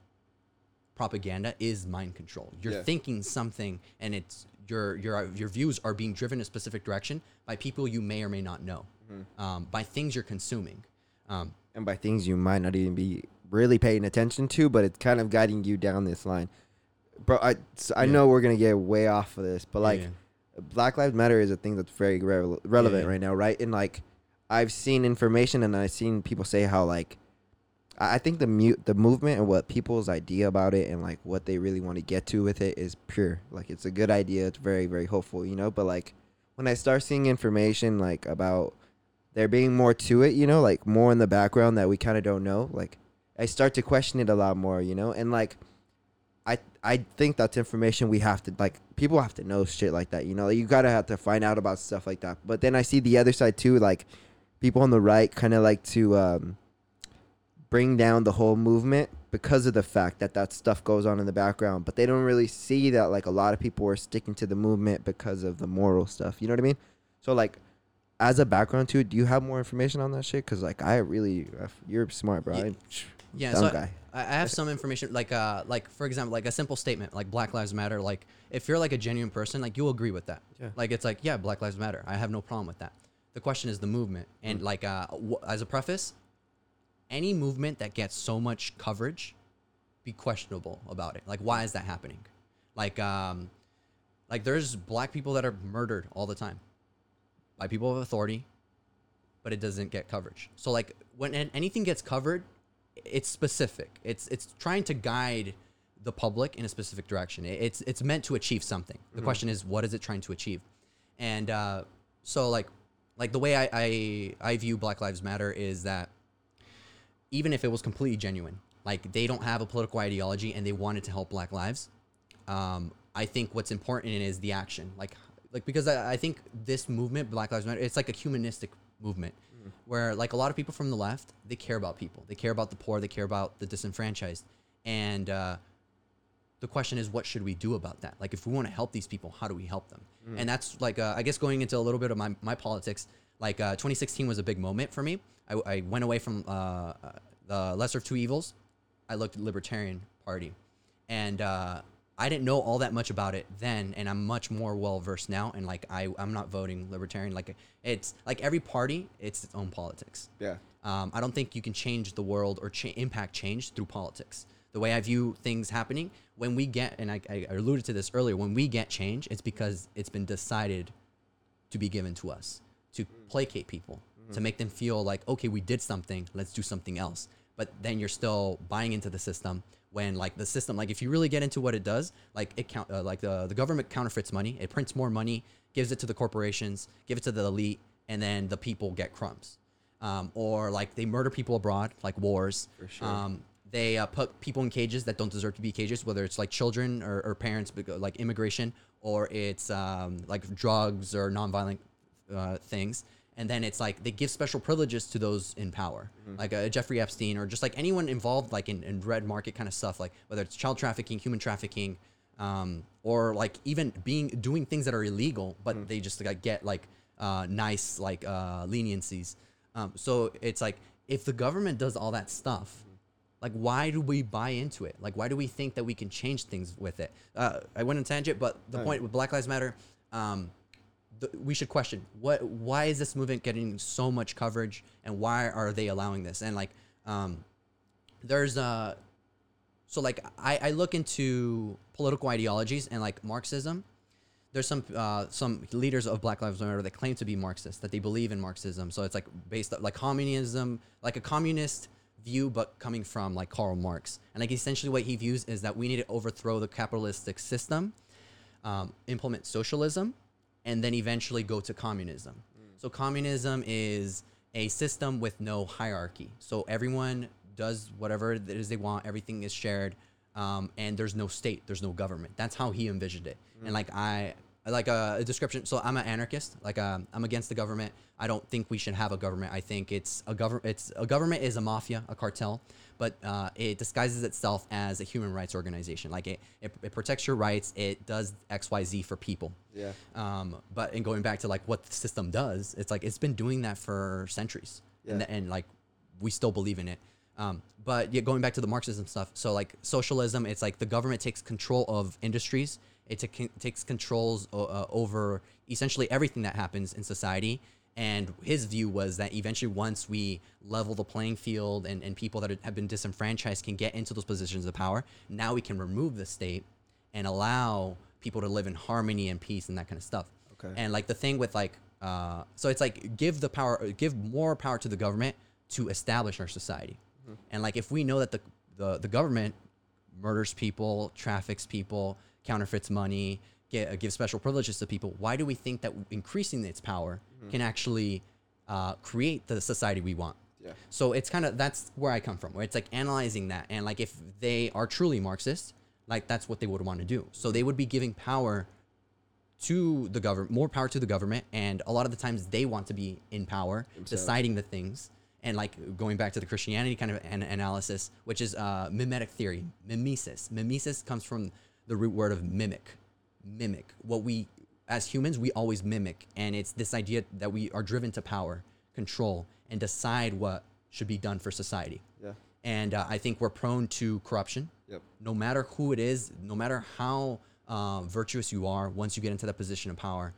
propaganda is mind control. You're Yeah. thinking something, and it's your your your views are being driven in a specific direction by people you may or may not know, um, by things you're consuming. Um, and by things you might not even be really paying attention to, but it's kind of guiding you down this line. Bro, I Yeah. know we're gonna get way off of this, but like yeah. Black Lives Matter is a thing that's very rele- relevant yeah. right now, right? And like I've seen information and I've seen people say how like I I think the mute the movement and what people's idea about it and like what they really want to get to with it is pure. Like it's a good idea. It's very very hopeful, you know. But like when I start seeing information like about there being more to it, you know, like more in the background that we kind of don't know, like I start to question it a lot more, you know, and like I I think that's information we have to like people have to know shit like that, you know. You gotta have to find out about stuff like that. But then I see the other side too, like people on the right kind of like to um, bring down the whole movement because of the fact that that stuff goes on in the background. But they don't really see that like a lot of people are sticking to the movement because of the moral stuff. You know what I mean? So like. As a background too, do you have more information on that shit? Cause like I really, you're smart, bro. Ye- I, Yeah, dumb so I- guy. I, I have some information, like uh, like for example, like a simple statement, like Black Lives Matter. Like if you're like a genuine person, like you'll agree with that. Yeah. Like it's like yeah, Black Lives Matter. I have no problem with that. The question is the movement, Mm. and like uh, w- as a preface, any movement that gets so much coverage, be questionable about it. Like why is that happening? Like um, like there's black people that are murdered all the time by people of authority, but it doesn't get coverage. So like when anything gets covered, it's specific. It's it's trying to guide the public in a specific direction. It's it's meant to achieve something. The question is, what is it trying to achieve? And uh, so like like the way I, I I view Black Lives Matter is that even if it was completely genuine, like they don't have a political ideology and they wanted to help Black lives, um, I think what's important is the action. Like like because I, I think this movement, Black Lives Matter, it's like a humanistic movement. Where like a lot of people from the left they care about people. They care about the poor. They care about the disenfranchised. And uh, the question is what should we do about that? Like if we want to help these people how do we help them? And that's like uh, i guess going into a little bit of my, my politics like uh, 2016 was a big moment for me. I, I went away from uh, uh, the lesser of two evils. I looked at libertarian party. And uh, i didn't know all that much about it then and i'm much more well versed now and like I, i'm not voting libertarian like it's like every party it's its own politics Yeah. um, I don't think you can change the world or cha- impact change through politics. The way I view things happening, when we get, and I, I alluded to this earlier, when we get change, it's because it's been decided to be given to us to placate people, to make them feel like, okay, we did something, let's do something else. But then you're still buying into the system when like the system, like if you really get into what it does, like it count, uh, like the, the government counterfeits money, it prints more money, gives it to the corporations, give it to the elite, and then the people get crumbs um, or like they murder people abroad, like wars. Sure. Um, they uh, put people in cages that don't deserve to be cages, whether it's like children or, or parents, like immigration, or it's um, like drugs or nonviolent uh, things. And then it's like they give special privileges to those in power, like uh, Jeffrey Epstein, or just like anyone involved, like in, in red market kind of stuff, like whether it's child trafficking, human trafficking, um, or like even being doing things that are illegal, but they just like get like uh, nice like uh, leniencies. Um, so it's like if the government does all that stuff, like why do we buy into it? Like why do we think that we can change things with it? Uh, I went on tangent, but the Oh, point with Black Lives Matter, um, we should question what why is this movement getting so much coverage and why are they allowing this? And like um, there's a so like I, I look into political ideologies and like Marxism. There's some uh, some leaders of Black Lives Matter that claim to be Marxist, that they believe in Marxism. So it's like based like communism, like a communist view, but coming from like Karl Marx. And like essentially what he views is that we need to overthrow the capitalistic system, um, implement socialism, and then eventually go to communism. So communism is a system with no hierarchy. So everyone does whatever it is they want. Everything is shared, um, and there's no state. There's no government. That's how he envisioned it. And like I, like a, a description. So I'm an anarchist. Like um, I'm against the government. I don't think we should have a government. I think it's a government. It's a government is a mafia, a cartel, but uh, it disguises itself as a human rights organization. Like it, it, it protects your rights. It does X, Y, Z for people. Yeah. Um, but in going back to like what the system does, it's like it's been doing that for centuries, and, Yeah. and like we still believe in it. Um, but yeah, going back to the Marxism stuff, so like socialism, it's like the government takes control of industries. It ta- takes controls o- uh, over essentially everything that happens in society. And his view was that eventually, once we level the playing field and, and people that are, have been disenfranchised can get into those positions of power, now we can remove the state and allow people to live in harmony and peace and that kind of stuff. Okay. And like the thing with like, uh, so it's like give the power, give more power to the government to establish our society. And like if we know that the, the the government murders people, traffics people, counterfeits money, get, uh, gives special privileges to people, why do we think that increasing its power can actually uh, create the society we want? Yeah. So it's kind of that's where I come from, where it's like analyzing that, and like if they are truly Marxist, like that's what they would want to do. So they would be giving power to the government, more power to the government, and a lot of the times they want to be in power, Themselves. deciding the things. And like going back to the Christianity kind of an analysis, which is uh, mimetic theory, mimesis. Mimesis comes from the root word of mimic, mimic. What we, as humans, we always mimic, and it's this idea that we are driven to power, control, and decide what should be done for society. Yeah. And uh, I think we're prone to corruption Yep. no matter who it is, no matter how uh, virtuous you are, once you get into that position of power,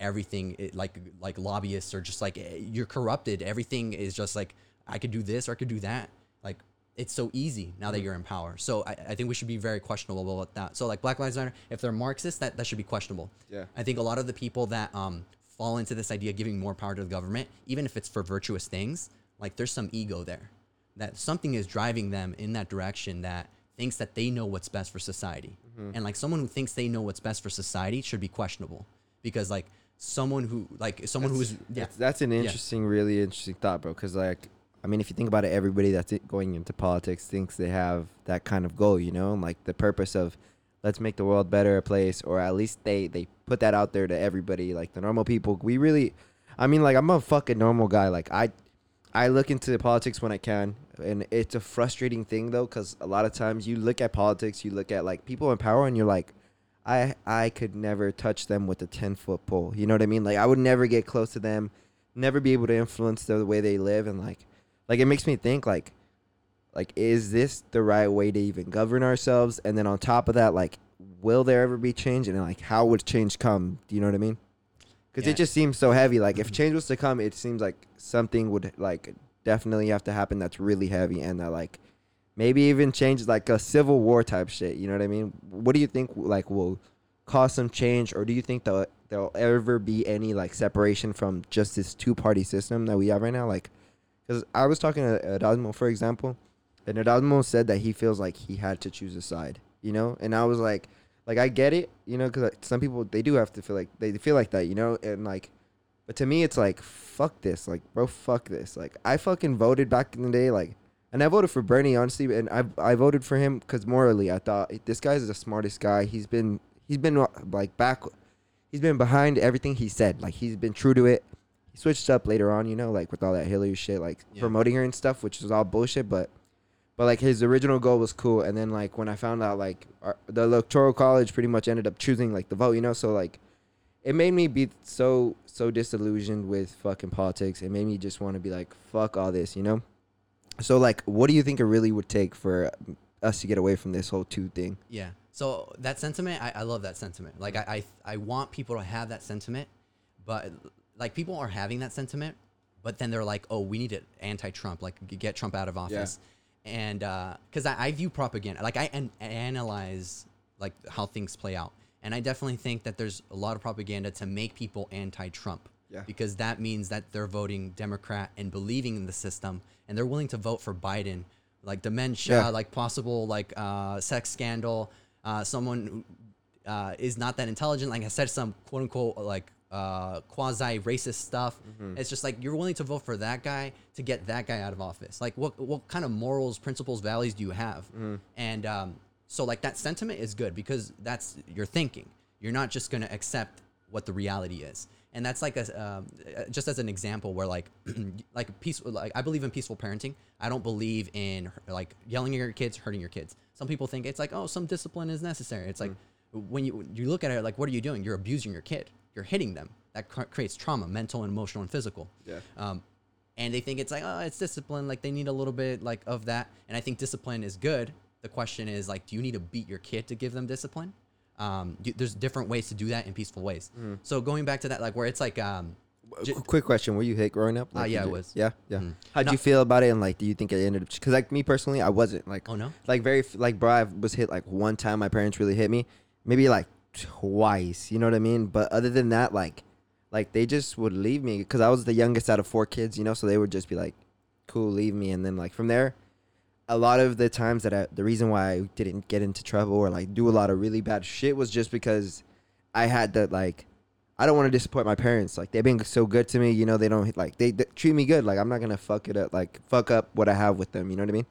everything it, like like lobbyists are just like eh, you're corrupted. Everything is just like I could do this or I could do that. Like it's so easy now that you're in power. So I, I think we should be very questionable about that. So like Black Lives Matter, if they're Marxist, that, that should be questionable. Yeah. I think a lot of the people that um, fall into this idea of giving more power to the government, even if it's for virtuous things, like there's some ego there. That something is driving them in that direction that thinks that they know what's best for society. And like someone who thinks they know what's best for society should be questionable. Because like someone who like someone who is yeah. That's, that's an interesting, really interesting thought, bro. Because like, I mean, if you think about it, everybody that's going into politics thinks they have that kind of goal, you know, like the purpose of let's make the world better a place, or at least they they put that out there to everybody, like the normal people. We really, I mean, like I'm a fucking normal guy. Like I, I look into politics when I can, and it's a frustrating thing though, because a lot of times you look at politics, you look at like people in power, and you're like, I I could never touch them with a ten foot pole. You know what I mean? Like I would never get close to them, never be able to influence the way they live, and like, like it makes me think like, like is this the right way to even govern ourselves? And then on top of that, like, will there ever be change? And like, how would change come? Do you know what I mean? Because Yeah. it just seems so heavy. Like if change was to come, it seems like something would like definitely have to happen that's really heavy, and that like maybe even change like a civil war type shit. You know what I mean? What do you think like will cause some change, or do you think that there'll ever be any like separation from just this two party system that we have right now? Like, because I was talking to Erasmo, for example, and Erasmo said that he feels like he had to choose a side. You know, and I was like, like I get it, you know, because some people they do have to feel like they feel like that, you know, and like. But to me, it's like fuck this, like bro, fuck this. Like I fucking voted back in the day, like and I voted for Bernie honestly, and I I voted for him because morally I thought this guy's the smartest guy. He's been he's been like back, he's been behind everything he said. Like he's been true to it. He switched up later on, you know, like with all that Hillary shit, like Yeah. promoting her and stuff, which was all bullshit. But but like his original goal was cool. And then like when I found out like our, the electoral college pretty much ended up choosing like the vote, you know, so like it made me be so so disillusioned with fucking politics. It made me just want to be like fuck all this, you know. So like, what do you think it really would take for um, us to get away from this whole two thing? Yeah. So that sentiment, I, I love that sentiment. Like I, I I want people to have that sentiment, but like people are having that sentiment, but then they're like, oh, we need to anti-Trump, like get Trump out of office, and because I, I view propaganda, like I an- analyze like how things play out, and I definitely think that there's a lot of propaganda to make people anti-Trump. Yeah. Because that means that they're voting Democrat and believing in the system, and they're willing to vote for Biden, like dementia, Yeah. like possible like uh, sex scandal, uh, someone who uh, is not that intelligent. Like I said, some quote unquote like uh, quasi racist stuff. It's just like you're willing to vote for that guy to get that guy out of office. Like what what kind of morals, principles, values do you have? And um, so like that sentiment is good because that's your thinking. You're not just gonna accept what the reality is. And that's like a um, just as an example where like like peaceful like I believe in peaceful parenting. I don't believe in like yelling at your kids, hurting your kids. Some people think it's like oh some discipline is necessary. It's like when you you look at it like what are you doing? You're abusing your kid. You're hitting them. That cr- creates trauma, mental, and emotional, and physical. Yeah. Um, and they think it's like oh it's discipline. Like they need a little bit like of that. And I think discipline is good. The question is like do you need to beat your kid to give them discipline? Um, you, there's different ways to do that in peaceful ways. So going back to that, like where it's like, um, J- quick question: Were you hit growing up? Uh, yeah, did I was. Yeah, yeah. Mhm. How'd No- you feel about it? And like, do you think it ended up? Because like me personally, I wasn't like oh no, like very like bro. I was hit like one time. My parents really hit me. Maybe like twice. You know what I mean? But other than that, like, like they just would leave me because I was the youngest out of four kids. You know, so they would just be like, "Cool, leave me." And then like from there, a lot of the times that I, the reason why I didn't get into trouble or like do a lot of really bad shit was just because I had that like. I don't want to disappoint my parents. Like they've been so good to me, you know. They don't like they, they treat me good. Like I'm not gonna fuck it up, like fuck up what I have with them. You know what I mean?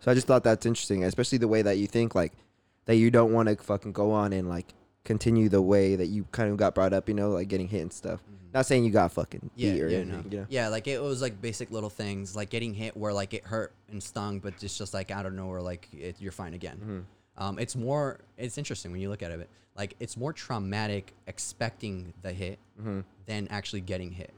So I just thought that's interesting, especially the way that you think, like that you don't want to fucking go on and like continue the way that you kind of got brought up. You know, like getting hit and stuff. Not saying you got fucking yeah, beat or yeah, anything. no. You know? yeah, like it was like basic little things, like getting hit where like it hurt and stung, but it's just like out of nowhere, like it, you're fine again. Mm-hmm. Um, it's more, it's interesting when you look at it. Like it's more traumatic expecting the hit Mm-hmm. than actually getting hit.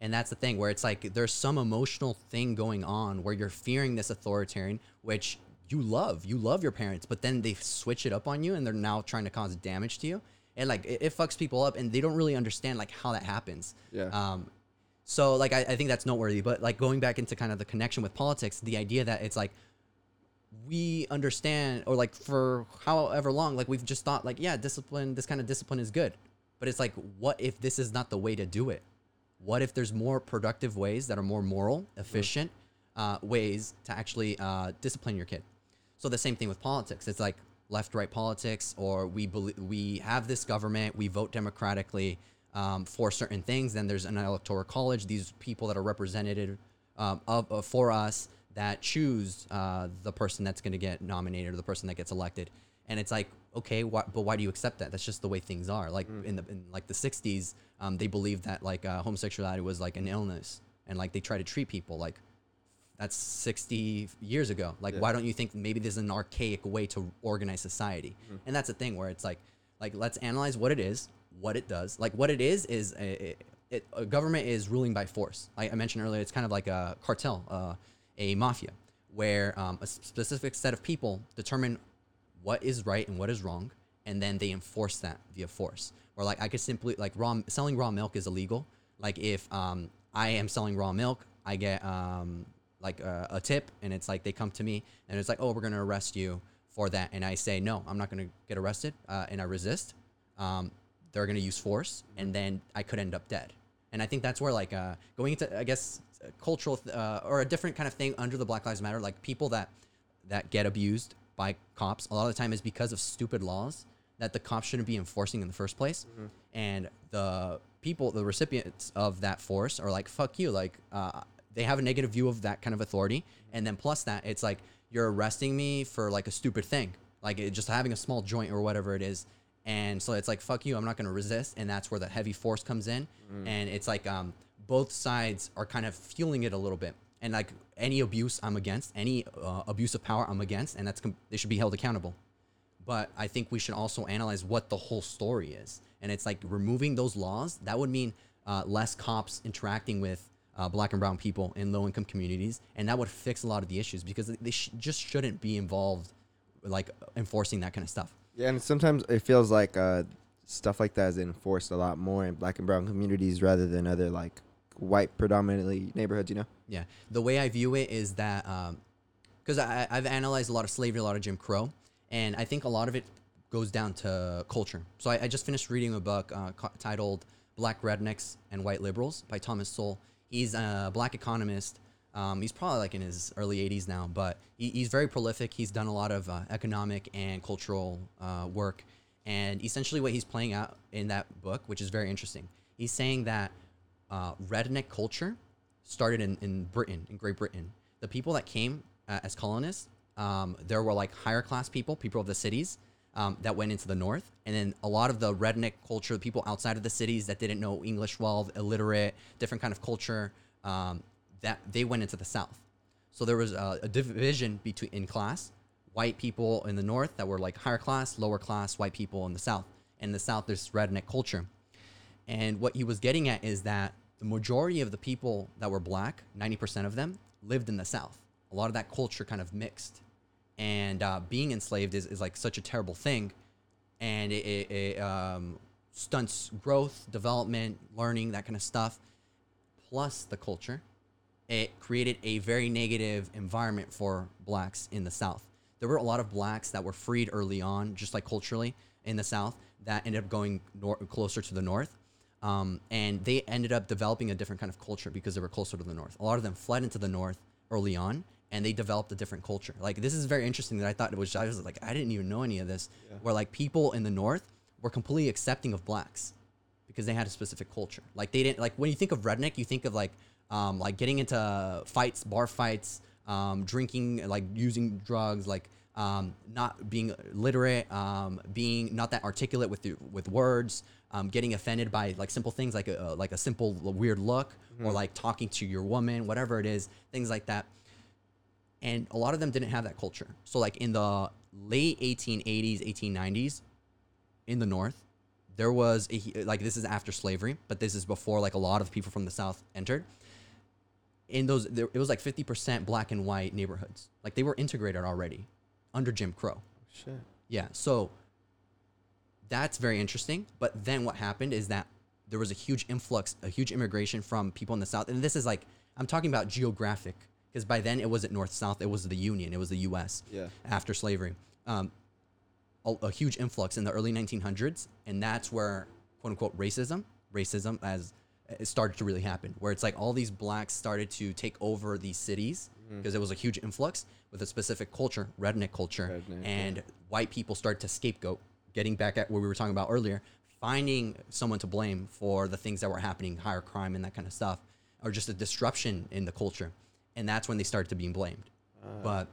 And that's the thing where it's like there's some emotional thing going on where you're fearing this authoritarian, which you love. You love your parents, but then they switch it up on you and they're now trying to cause damage to you. And like it, it fucks people up and they don't really understand like how that happens. Yeah. Um, so like I, I think that's noteworthy. But like going back into kind of the connection with politics, the idea that it's like we understand or like for however long like we've just thought like yeah discipline this kind of discipline is good but it's like what if this is not the way to do it what if there's more productive ways that are more moral efficient uh, ways to actually uh, discipline your kid so the same thing with politics. It's like left right politics or we believe we have this government we vote democratically um, for certain things. Then there's an electoral college these people that are represented um, of, of for us that choose uh, the person that's going to get nominated or the person that gets elected. And it's like okay why, but why do you accept that? That's just the way things are. Like in the in like the 60s um, they believed that like uh, homosexuality was like an illness and like they try to treat people like that's 60 years ago. Like Yeah. why don't you think maybe there's an archaic way to organize society? And that's the thing where it's like like let's analyze what it is what it does. Like what it is is a, it, a government is ruling by force. Like i mentioned earlier it's kind of like a cartel uh, a mafia where um, a specific set of people determine what is right and what is wrong and then they enforce that via force. Or like i could simply like raw selling raw milk is illegal. Like if um, i am selling raw milk i get um, like a, a tip and it's like they come to me and it's like oh we're going to arrest you for that. And i say no i'm not going to get arrested uh, and i resist. Um, they're going to use force and then i could end up dead. And i think that's where like uh, going into i guess uh, cultural th- uh, or a different kind of thing under the black lives matter like people that that get abused by cops a lot of the time is because of stupid laws that the cops shouldn't be enforcing in the first place. And the people the recipients of that force are like fuck you like uh, they have a negative view of that kind of authority. And then plus that it's like you're arresting me for like a stupid thing. Like it, just having a small joint or whatever it is. And so it's like fuck you i'm not going to resist. And that's where the heavy force comes in. And it's like um, both sides are kind of fueling it a little bit. And like any abuse i'm against any uh, abuse of power i'm against and that's com- they should be held accountable. But I think we should also analyze what the whole story is. And it's like removing those laws, that would mean uh, less cops interacting with uh, black and brown people in low income communities. And that would fix a lot of the issues because they sh- just shouldn't be involved, like enforcing that kind of stuff. Yeah, and sometimes it feels like uh, stuff like that is enforced a lot more in black and brown communities rather than other like white predominantly neighborhoods. You know. Yeah. The way I view it is that because I I've analyzed a lot of slavery, a lot of Jim Crow, and I think a lot of it goes down to culture. So I, I just finished reading a book uh, co- titled "Black Rednecks and White Liberals" by Thomas Sowell. He's a black economist. Um, he's probably like in his early 80s now, but he, he's very prolific. He's done a lot of uh, economic and cultural uh, work. And essentially, what he's playing out in that book, which is very interesting, he's saying that uh, redneck culture started in, in Britain, in Great Britain. The people that came uh, as colonists, um, there were like higher class people, people of the cities um, that went into the north. And then a lot of the redneck culture, people outside of the cities that didn't know English well, illiterate, different kind of culture, um, that they went into the south. So there was a, a division between in class, white people in the north that were like higher class, lower class, white people in the south. In the south, there's redneck culture. And what he was getting at is that the majority of the people that were black, 90% of them, lived in the South. A lot of that culture kind of mixed. And uh, being enslaved is, is like such a terrible thing. And it, it, it um, stunts growth, development, learning, that kind of stuff. Plus the culture. It created a very negative environment for blacks in the South. There were a lot of blacks that were freed early on, just like culturally in the South, that ended up going nor- closer to the North. Um, and they ended up developing a different kind of culture because they were closer to the North. A lot of them fled into the North early on and they developed a different culture. Like, this is very interesting that I thought it was, I was like, I didn't even know any of this. Where like people in the North were completely accepting of blacks because they had a specific culture. Like they didn't like when you think of redneck, you think of like um, like getting into fights, bar fights, um, drinking, like using drugs, like um, not being literate, um, being not that articulate with the, with words, um, getting offended by like simple things like a like a simple weird look or like talking to your woman, whatever it is, things like that. And a lot of them didn't have that culture. So like in the late 1880s, 1890s, in the north there was a like this is after slavery but this is before like a lot of people from the south entered in those there, it was like 50% black and white neighborhoods like they were integrated already under jim crow Shit. yeah so that's very interesting but then what happened is that there was a huge influx a huge immigration from people in the south and this is like i'm talking about geographic because by then it wasn't north south it was the union it was the us Yeah. after slavery. Um, a, a huge influx in the early 1900s, and that's where quote unquote racism, racism as it started to really happen, where it's like all these blacks started to take over these cities because it was a huge influx with a specific culture, redneck culture, Redneck, and white people started to scapegoat, getting back at what we were talking about earlier, finding someone to blame for the things that were happening, higher crime and that kind of stuff, or just a disruption in the culture, and that's when they started to being blamed. But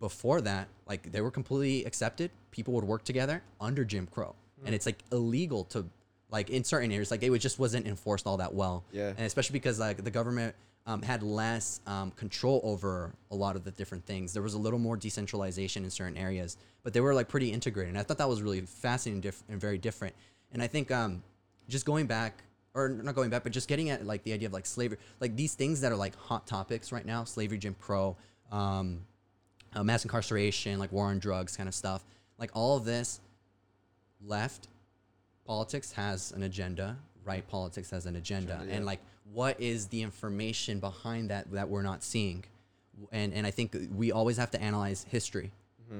before that, like they were completely accepted. People would work together under Jim Crow, and it's like illegal to like in certain areas, like it was just wasn't enforced all that well. Yeah. and especially because like the government um, had less um, control over a lot of the different things. There was a little more decentralization in certain areas, but they were like pretty integrated. And I thought that was really fascinating diff- and very different. And I think um, just going back, or not going back, but just getting at like the idea of like slavery, like these things that are like hot topics right now, slavery, Jim Crow, um, uh, mass incarceration, like war on drugs, kind of stuff. Like all of this, left politics has an agenda, right politics has an agenda, Agenda, yeah. and like what is the information behind that that we're not seeing? And and I think we always have to analyze history,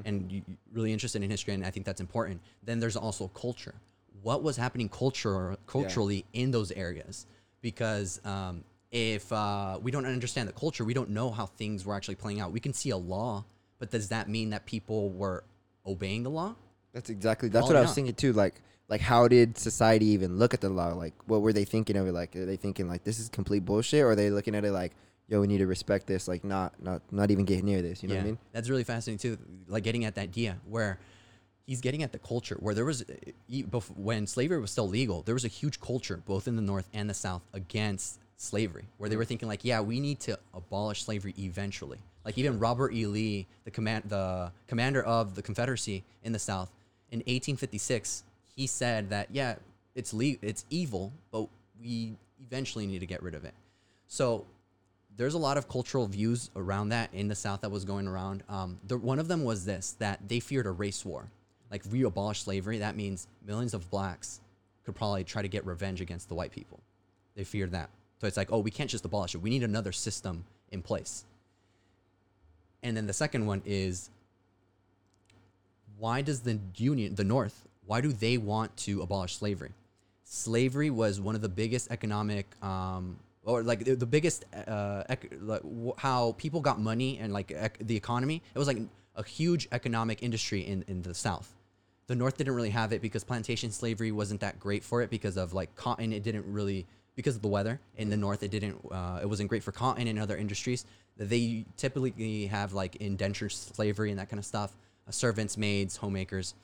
and you, you- really interested in history, and I think that's important. Then there's also culture. What was happening culture culturally in those areas? Because um, if uh, we don't understand the culture, we don't know how things were actually playing out. We can see a law, but does that mean that people were obeying the law? That's exactly that's what I was not. thinking too. Like like how did society even look at the law? Like what were they thinking of it? Like are they thinking like this is complete bullshit, or are they looking at it like yo we need to respect this? Like not not not even get near this. You know what I mean? That's really fascinating too. Like getting at that idea where he's getting at the culture where there was e- when slavery was still legal, there was a huge culture both in the North and the South against slavery, where they were thinking like, yeah, we need to abolish slavery eventually. Like even Robert E. Lee, the command the commander of the Confederacy in the South, in 1856, he said that yeah, it's le- it's evil, but we eventually need to get rid of it. So there's a lot of cultural views around that in the South that was going around. Um, the, one of them was this that they feared a race war. Like, we abolish slavery, that means millions of blacks could probably try to get revenge against the white people. They feared that. So it's like, oh, we can't just abolish it. We need another system in place. And then the second one is why does the Union, the North, why do they want to abolish slavery? Slavery was one of the biggest economic, um, or like the, biggest, uh, ec- like how people got money and like ec- the economy. It was like a huge economic industry in, in the South. The North didn't really have it because plantation slavery wasn't that great for it because of like cotton. It didn't really because of the weather in the North. It didn't. Uh, it wasn't great for cotton and other industries. They typically have like indentured slavery and that kind of stuff. Uh, servants, maids, homemakers.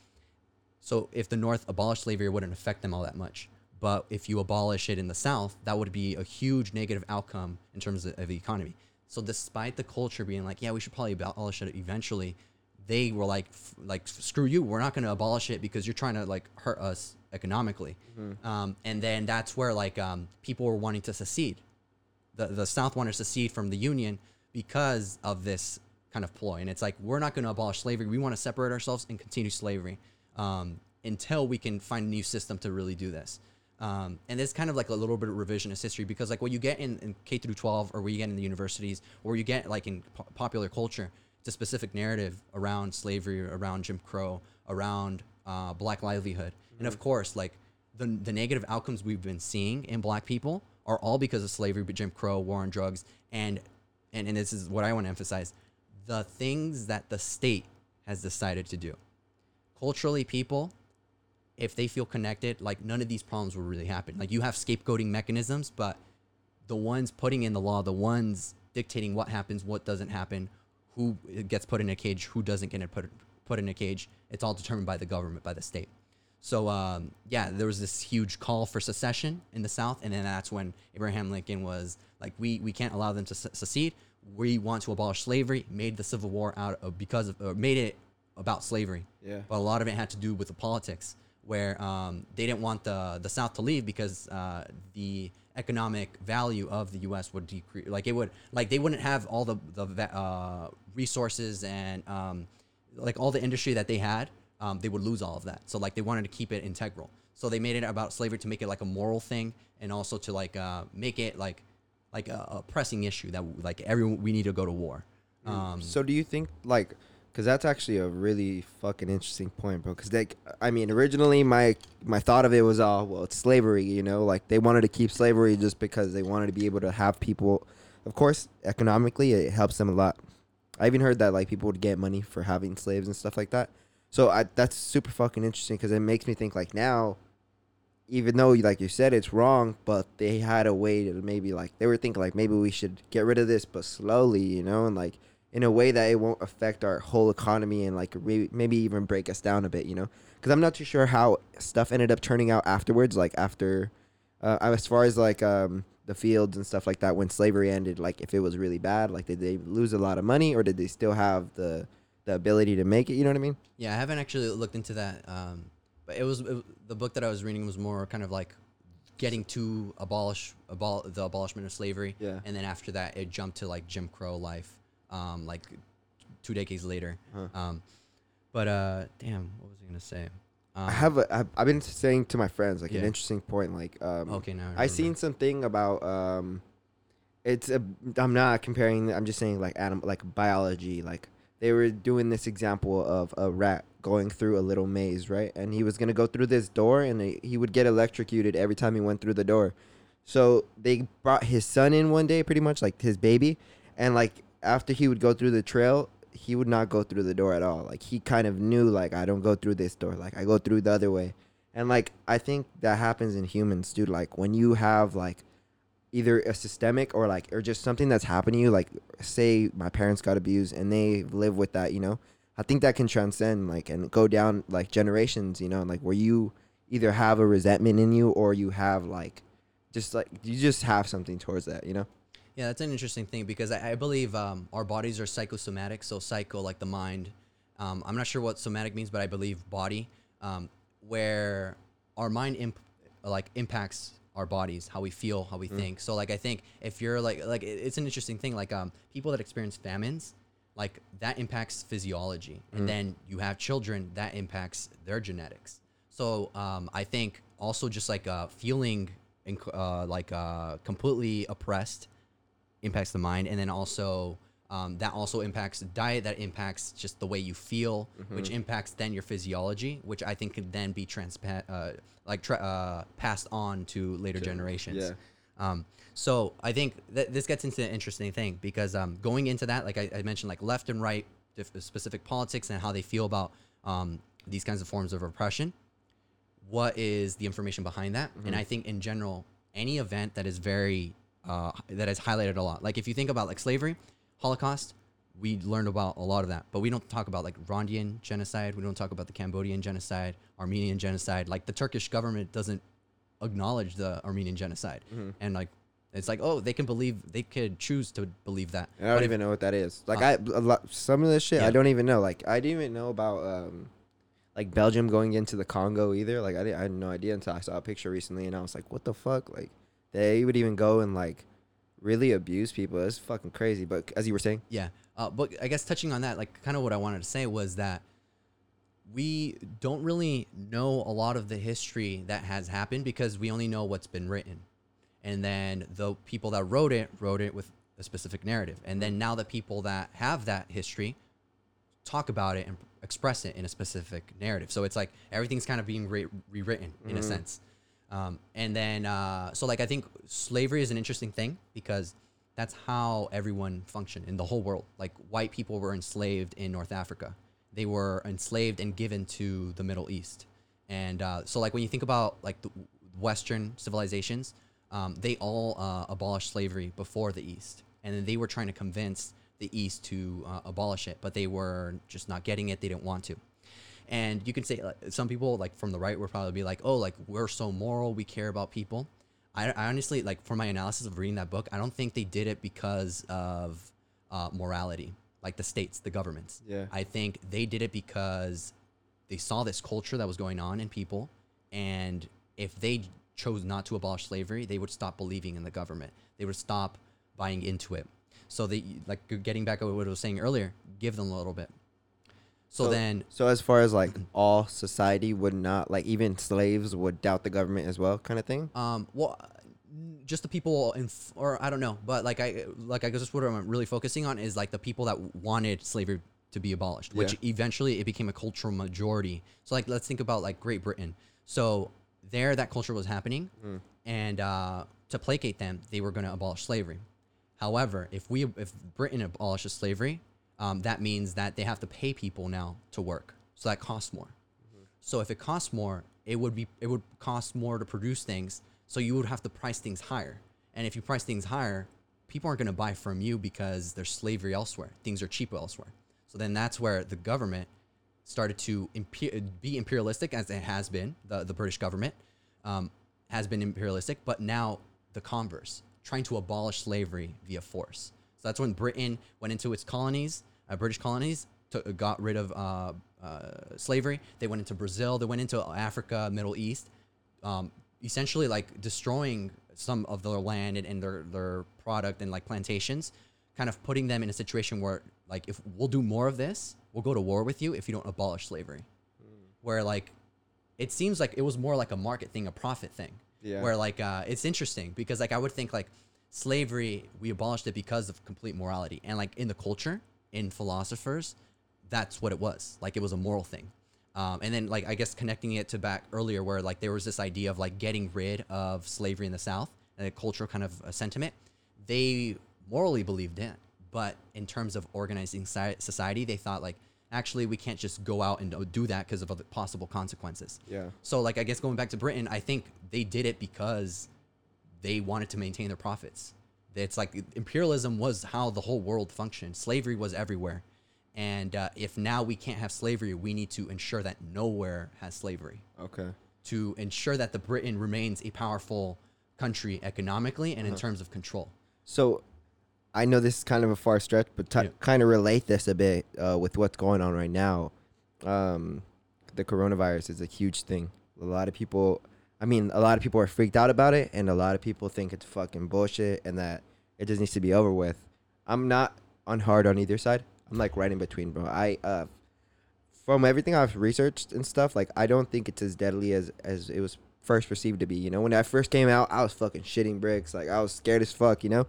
So if the North abolished slavery, it wouldn't affect them all that much. But if you abolish it in the South, that would be a huge negative outcome in terms of, of the economy. So despite the culture being like, yeah, we should probably abolish it eventually, they were like, f- like screw you, we're not going to abolish it because you're trying to like hurt us economically. Um, and then that's where like um, people were wanting to secede. The the South wanted to secede from the Union because of this kind of ploy. And it's like we're not going to abolish slavery. We want to separate ourselves and continue slavery um, until we can find a new system to really do this. Um, and it's kind of like a little bit of revisionist history because like what you get in, in K through 12 or what you get in the universities or you get like in po- popular culture, it's a specific narrative around slavery, around Jim Crow, around uh, black livelihood. And of course, like the, the negative outcomes we've been seeing in black people are all because of slavery, but Jim Crow, war on drugs, and, and, and this is what I want to emphasize the things that the state has decided to do. Culturally, people, if they feel connected, like none of these problems will really happen. Like you have scapegoating mechanisms, but the ones putting in the law, the ones dictating what happens, what doesn't happen, who gets put in a cage, who doesn't get put put in a cage, it's all determined by the government, by the state. So um, yeah, there was this huge call for secession in the South, and then that's when Abraham Lincoln was like, "We we can't allow them to se- secede. We want to abolish slavery." Made the Civil War out of because of or made it about slavery. Yeah. But a lot of it had to do with the politics, where um, they didn't want the the South to leave because uh, the economic value of the U.S. would decrease. Like it would, like they wouldn't have all the the uh, resources and um, like all the industry that they had. Um, they would lose all of that. So like they wanted to keep it integral. So they made it about slavery to make it like a moral thing, and also to like uh, make it like like a, a pressing issue that like everyone we need to go to war. Um, So do you think like because that's actually a really fucking interesting point, bro. Because like I mean, originally my my thought of it was, oh well, it's slavery. You know, like they wanted to keep slavery just because they wanted to be able to have people. Of course, economically, it helps them a lot. I even heard that like people would get money for having slaves and stuff like that. So I, that's super fucking interesting because it makes me think like now, even though like you said it's wrong, but they had a way to maybe like they were thinking like maybe we should get rid of this, but slowly, you know, and like in a way that it won't affect our whole economy and like re- maybe even break us down a bit, you know? Because I'm not too sure how stuff ended up turning out afterwards, like after, uh, as far as like um, the fields and stuff like that when slavery ended. Like if it was really bad, like did they lose a lot of money or did they still have the the ability to make it? You know what I mean? Yeah, I haven't actually looked into that. Um, but it was it, the book that I was reading was more kind of like getting to abolish abol- the abolishment of slavery. Yeah. And then after that, it jumped to like Jim Crow life, um, like two decades later. Huh. Um, but uh, damn, what was I gonna say? Um, I have a, I've, I've been saying to my friends like Yeah. an interesting point. Like um, Okay, now I I seen something about um, it's a. I'm not comparing. I'm just saying like animal, like biology. Like they were doing this example of a rat going through a little maze, right? And he was gonna go through this door, and he he would get electrocuted every time he went through the door. So they brought his son in one day, pretty much like his baby, and like after he would go through the trail, he would not go through the door at all. Like he kind of knew, like I don't go through this door, like I go through the other way. And like I think that happens in humans, dude. Like when you have like either a systemic or like or just something that's happened to you, like say my parents got abused and they live with that, you know. I think that can transcend like and go down like generations, you know, like where you either have a resentment in you or you have like just like you just have something towards that, you know. Yeah, that's an interesting thing because I, I believe um, our bodies are psychosomatic. So psycho, like the mind. Um, I'm not sure what somatic means, but I believe body, um, where our mind imp- like impacts our bodies, how we feel, how we think. So like I think if you're like like it's an interesting thing. Like um, people that experience famines, like that impacts physiology, and then you have children that impacts their genetics. So um, I think also just like uh, feeling inc- uh, like uh, completely oppressed impacts the mind and then also um, that also impacts diet that impacts just the way you feel which impacts then your physiology which i think can then be transpa- uh, like tra- uh, passed on to later generations. yeah. um, so i think that this gets into an interesting thing because um, going into that like I, I mentioned like left and right specific politics and how they feel about um, these kinds of forms of oppression what is the information behind that? And i think in general any event that is very uh, that is highlighted a lot like if you think about like slavery holocaust we learned about a lot of that but we don't talk about like rwandan genocide we don't talk about the cambodian genocide armenian genocide like the turkish government doesn't acknowledge the armenian genocide and like it's like oh they can believe they could choose to believe that And I don't But if- even know what that is. Like Uh, I, a lot, some of this shit yeah. I don't even know. Like I didn't even know about um, like Belgium going into the Congo either. Like I, didn't, I had no idea until I saw a picture recently, and I was like, what the fuck? Like they would even go and like really abuse people. It's fucking crazy. But as you were saying, Yeah. Uh, but I guess touching on that, like kind of what I wanted to say was that we don't really know a lot of the history that has happened because we only know what's been written. And then the people that wrote it wrote it with a specific narrative. And then now the people that have that history talk about it and express it in a specific narrative. So it's like everything's kind of being re- rewritten in a sense. Um, and then, uh, so like I think slavery is an interesting thing because that's how everyone functioned in the whole world. Like white people were enslaved in North Africa, they were enslaved and given to the Middle East. And uh, so, like when you think about like the Western civilizations, um, they all uh, abolished slavery before the East, and then they were trying to convince the East to uh, abolish it, but they were just not getting it. They didn't want to. And you can say like, some people like from the right would probably be like, "Oh, like we're so moral, we care about people." I, I honestly like for my analysis of reading that book, I don't think they did it because of uh, morality, like the states, the governments. Yeah. I think they did it because they saw this culture that was going on in people, and if they chose not to abolish slavery, they would stop believing in the government. They would stop buying into it. So they like getting back to what I was saying earlier, give them a little bit. So, then so as far as like all society would not like even slaves would doubt the government as well, kind of thing. Um, well, just the people in, f- or I don't know, but like I, like I guess what I'm really focusing on is like the people that wanted slavery to be abolished, which Yeah. eventually it became a cultural majority. So like, let's think about like Great Britain. So there, that culture was happening, and uh, to placate them, they were going to abolish slavery. However, if we, if Britain abolishes slavery, um, that means that they have to pay people now to work. So that costs more. So if it costs more, it would be it would cost more to produce things. So you would have to price things higher. And if you price things higher, people aren't going to buy from you because there's slavery elsewhere. Things are cheaper elsewhere. So then that's where the government started to be imperialistic, as it has been. The the British government um, has been imperialistic, but now the converse, trying to abolish slavery via force. So that's when Britain went into its colonies, uh, British colonies, took, got rid of uh, uh, slavery. They went into Brazil. They went into Africa, Middle East, um, essentially like destroying some of their land and, and their their product and like plantations, kind of putting them in a situation where like if we'll do more of this, we'll go to war with you if you don't abolish slavery. Where like it seems like it was more like a market thing, a profit thing. Yeah. Where like uh, it's interesting because like I would think like slavery we abolished it because of complete morality and like in the culture in philosophers that's what it was like it was a moral thing um, and then like i guess connecting it to back earlier where like there was this idea of like getting rid of slavery in the south and a cultural kind of a sentiment they morally believed in but in terms of organizing society they thought like actually we can't just go out and do that because of other possible consequences Yeah. so like I guess going back to Britain, I think they did it because they wanted to maintain their profits. It's like imperialism was how the whole world functioned. Slavery was everywhere, and uh, if now we can't have slavery, we need to ensure that nowhere has slavery Okay. to ensure that the Britain remains a powerful country economically and in terms of control. So, I know this is kind of a far stretch, but t- Yeah. kind of relate this a bit uh, with what's going on right now. Um, the coronavirus is a huge thing. A lot of people, I mean, a lot of people are freaked out about it, and a lot of people think it's fucking bullshit and that it just needs to be over with. I'm not on hard on either side. I'm like right in between, bro. I uh, from everything I've researched and stuff, like I don't think it's as deadly as as it was first perceived to be. You know, when I first came out, I was fucking shitting bricks. Like I was scared as fuck. You know,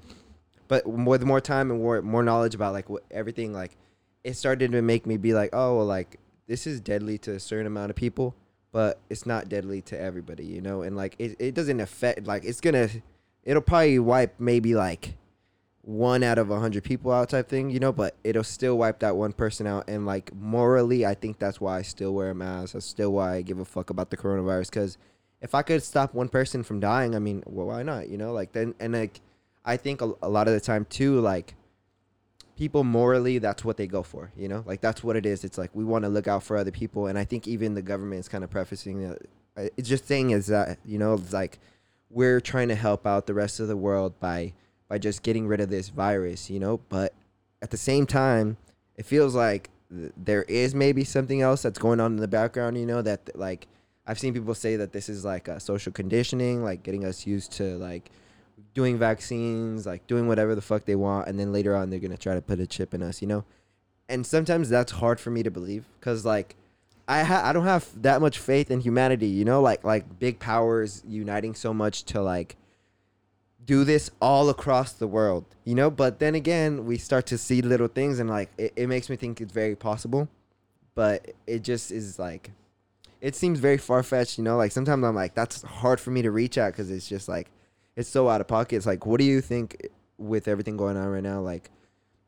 but with more time and more more knowledge about like what, everything, like it started to make me be like, oh, well, like this is deadly to a certain amount of people, but it's not deadly to everybody. You know, and like it it doesn't affect like it's gonna it'll probably wipe maybe like one out of a hundred people out type thing, you know, but it'll still wipe that one person out. And like morally, I think that's why I still wear a mask. That's still why I give a fuck about the coronavirus. Because if I could stop one person from dying, I mean, well, why not? You know, like then and like I think a, a lot of the time too, like people morally, that's what they go for. You know, like that's what it is. It's like we want to look out for other people, and I think even the government is kind of prefacing that. uh, It's just saying is that you know, it's like we're trying to help out the rest of the world by by just getting rid of this virus, you know. But at the same time, it feels like th- there is maybe something else that's going on in the background, you know. That like I've seen people say that this is like a social conditioning, like getting us used to like doing vaccines, like doing whatever the fuck they want, and then later on they're gonna try to put a chip in us, you know. And sometimes that's hard for me to believe, cause like I ha- I don't have that much faith in humanity, you know, like like big powers uniting so much to like do this all across the world, you know. But then again, we start to see little things, and like it, it makes me think it's very possible, but it just is like it seems very far fetched, you know. Like sometimes I'm like that's hard for me to reach out because it's just like it's so out of pocket. It's like, what do you think with everything going on right now? Like,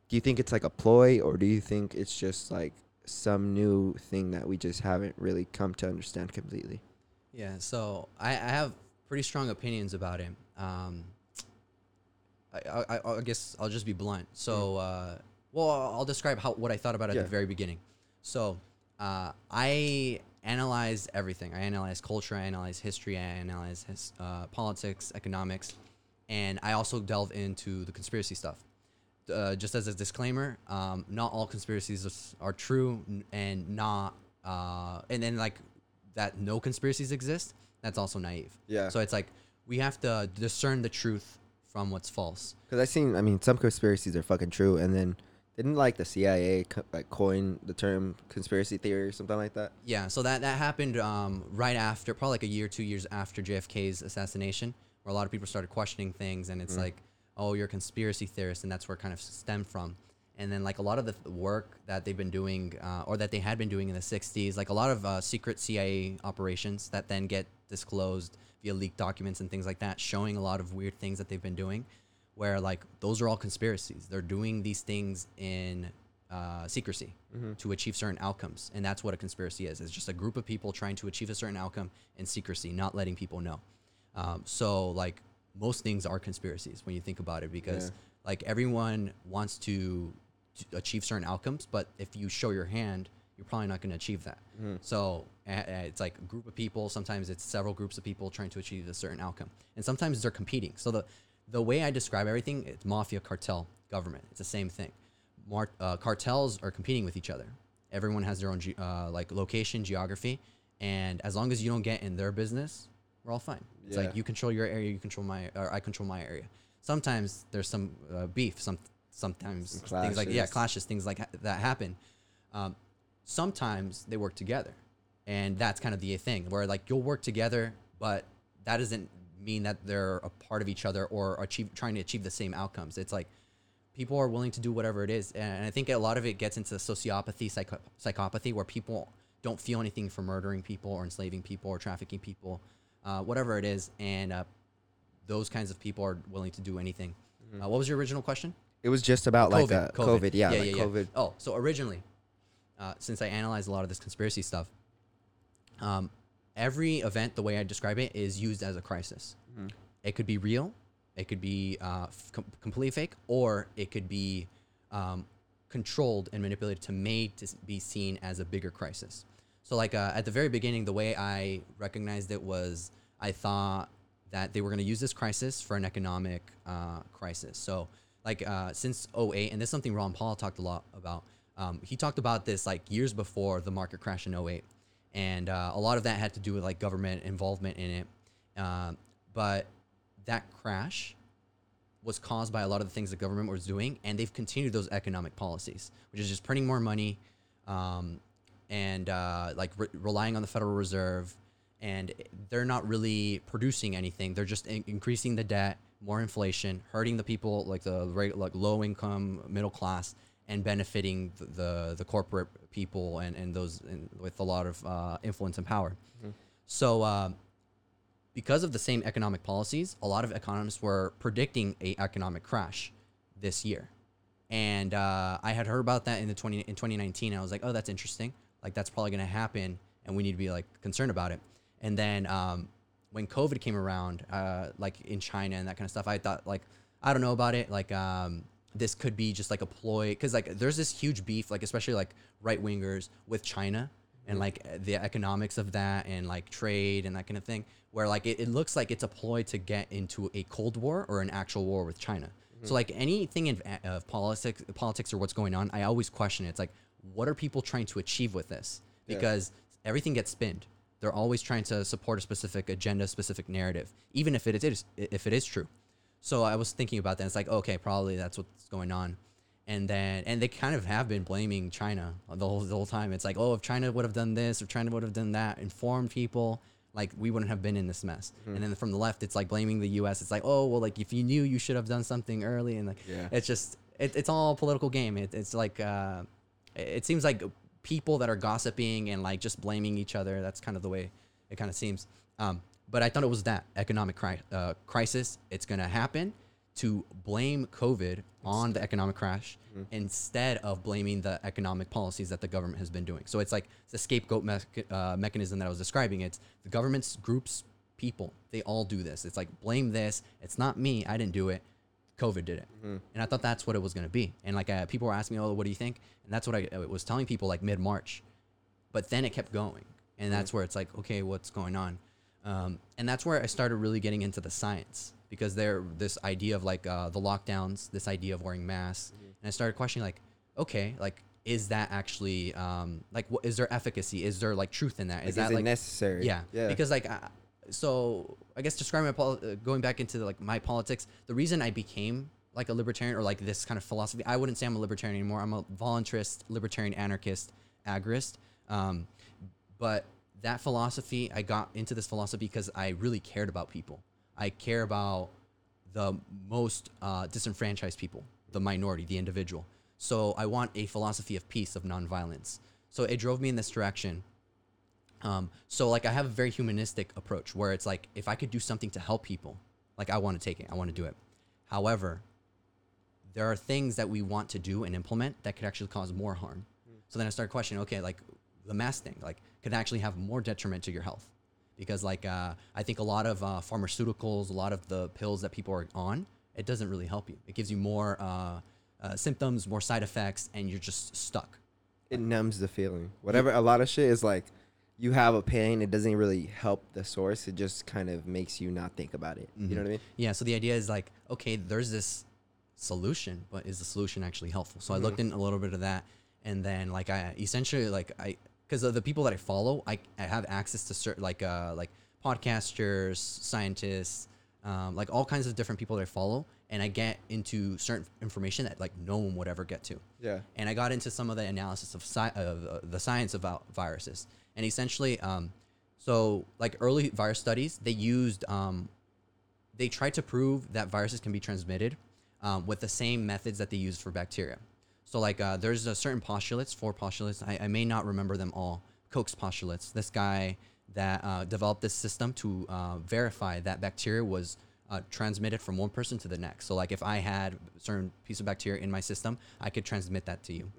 do you think it's like a ploy, or do you think it's just like some new thing that we just haven't really come to understand completely? Yeah, so I, I have pretty strong opinions about him. Um, I, I, I guess I'll just be blunt. So, uh, well, I'll describe how what I thought about it at the very beginning. So, uh, I analyzed everything. I analyzed culture. I analyzed history. I analyzed his, uh, politics, economics, and I also delve into the conspiracy stuff. Uh, just as a disclaimer, um, not all conspiracies are true, and not, uh, and then like that no conspiracies exist. That's also naive. Yeah. So it's like we have to discern the truth from what's false. Because I seen, I mean, some conspiracies are fucking true, and then didn't like the CIA co- like coin the term conspiracy theory or something like that. Yeah, so that that happened um, right after, probably like a year, two years after JFK's assassination, where a lot of people started questioning things, and it's like, oh, you're a conspiracy theorist, and that's where it kind of stemmed from. And then like a lot of the work that they've been doing, uh, or that they had been doing in the '60s, like a lot of uh, secret CIA operations that then get disclosed via leaked documents and things like that, showing a lot of weird things that they've been doing, where like those are all conspiracies. They're doing these things in uh, secrecy to achieve certain outcomes, and that's what a conspiracy is. It's just a group of people trying to achieve a certain outcome in secrecy, not letting people know. Um, so like most things are conspiracies when you think about it, because Yeah. like everyone wants to, to achieve certain outcomes, but if you show your hand, you're probably not going to achieve that. So uh, uh, it's like a group of people. Sometimes it's several groups of people trying to achieve a certain outcome, and sometimes they're competing. So the the way I describe everything, it's mafia, cartel, government. It's the same thing. Mar- uh, cartels are competing with each other. Everyone has their own ge- uh, like location, geography, and as long as you don't get in their business, we're all fine. It's Yeah. like you control your area, you control my, or I control my area. Sometimes there's some uh, beef. Some sometimes Some things like yeah, clashes. things like ha- that happen. Um, sometimes they work together, and that's kind of the thing where like you'll work together, but that doesn't mean that they're a part of each other or achieve trying to achieve the same outcomes. It's like people are willing to do whatever it is, and I think a lot of it gets into sociopathy, psycho- psychopathy, where people don't feel anything for murdering people or enslaving people or trafficking people, uh, whatever it is, and uh, those kinds of people are willing to do anything. Uh, what was your original question? It was just about like uh, COVID. Yeah, like COVID. Oh, so originally, uh, since I analyzed a lot of this conspiracy stuff, um, every event, the way I describe it, is used as a crisis. Mm-hmm. It could be real, it could be uh, f- completely fake, or it could be um, controlled and manipulated to made to be seen as a bigger crisis. So, like uh, at the very beginning, the way I recognized it was I thought that they were going to use this crisis for an economic uh, crisis. So, like uh, since 08, and this is something Ron Paul talked a lot about. Um, he talked about this like years before the market crash in 08. And uh, a lot of that had to do with like government involvement in it. Um, but that crash was caused by a lot of the things the government was doing, and they've continued those economic policies, which is just printing more money, um, and uh, like re- relying on the Federal Reserve, and they're not really producing anything. They're just in- increasing the debt, more inflation, hurting the people like the rate, like low income, middle class, and benefiting the the, the corporate people and and those and with a lot of uh, influence and power. So. Um, because of the same economic policies, a lot of economists were predicting a economic crash this year. And uh, I had heard about that in the 20 in 2019. I was like, oh, that's interesting. Like that's probably going to happen, and we need to be like concerned about it. And then um, when COVID came around, uh, like in China and that kind of stuff, I thought like I don't know about it. Like um, this could be just like a ploy because like there's this huge beef, like especially like right wingers with China and like the economics of that and like trade and that kind of thing where like it, it looks like it's a ploy to get into a cold war or an actual war with china. So like anything in uh, of politics politics or what's going on i always question it. it's like what are people trying to achieve with this? Yeah. because everything gets spinned. They're always trying to support a specific agenda specific narrative even if it is if it is true so I was thinking about that. It's like, okay, probably that's what's going on. And then, and they kind of have been blaming China the whole, the whole time. It's like, oh, if China would have done this, if China would have done that, informed people, like we wouldn't have been in this mess. And then from the left, it's like blaming the U.S. It's like, oh, well, like if you knew, you should have done something early. And like, Yeah. it's just, it, it's all a political game. It, it's like, uh, it it seems like people that are gossiping and like just blaming each other. That's kind of the way it kind of seems. Um, but I thought it was that economic cri- uh, crisis. It's going to happen to blame COVID on the economic crash instead of blaming the economic policies that the government has been doing. So it's like the scapegoat mech- uh, mechanism that I was describing. It's the government's groups, people, they all do this. It's like blame this. It's not me. I didn't do it. COVID did it. And I thought that's what it was going to be. And like uh, people were asking me, oh, what do you think? And that's what I, I was telling people like mid March. But then it kept going. And that's where it's like, okay, what's going on? Um, and that's where I started really getting into the science because there, this idea of like uh, the lockdowns, this idea of wearing masks. And I started questioning like, okay, like, is that actually, um, like, what is there efficacy? Is there like truth in that? Is Like, Is that like, necessary? yeah, Yeah. Because like, I, so I guess describing my pol- uh, going back into like my politics, the reason I became like a libertarian or like this kind of philosophy, I wouldn't say I'm a libertarian anymore. I'm a voluntarist, libertarian, anarchist, agorist. Um, but that philosophy, I got into this philosophy because I really cared about people. I care about the most uh, disenfranchised people, the minority, the individual. So I want a philosophy of peace, of nonviolence. So it drove me in this direction. Um, so like I have a very humanistic approach where it's like if I could do something to help people, like I want to take it, I want to do it. However, there are things that we want to do and implement that could actually cause more harm. So then I started questioning, okay, like the mask thing, like could actually have more detriment to your health, because like uh, I think a lot of uh, pharmaceuticals, a lot of the pills that people are on it doesn't really help you. It gives you more uh, uh, symptoms, more side effects, and you're just stuck. It numbs the feeling. Whatever. A lot of shit is like, you have a pain. It doesn't really help the source. It just kind of makes you not think about it. You know Mhm. what I mean? Yeah. So the idea is like, okay, there's this solution, but is the solution actually helpful? So I looked in a little bit of that, and then like I essentially like I because of the people that I follow, I, I have access to certain like uh like podcasters, scientists, um, like all kinds of different people that I follow, and I get into certain information that like no one would ever get to. Yeah. and I got into some of the analysis of, sci- of uh, the science about viruses. And essentially, um, so like early virus studies, they used, um, they tried to prove that viruses can be transmitted um, with the same methods that they use for bacteria. So like uh, there's a certain postulates, four postulates. I, I may not remember them all. Koch's postulates. This guy that uh, developed this system to uh, verify that bacteria was uh, transmitted from one person to the next. So like if I had a certain piece of bacteria in my system, I could transmit that to you.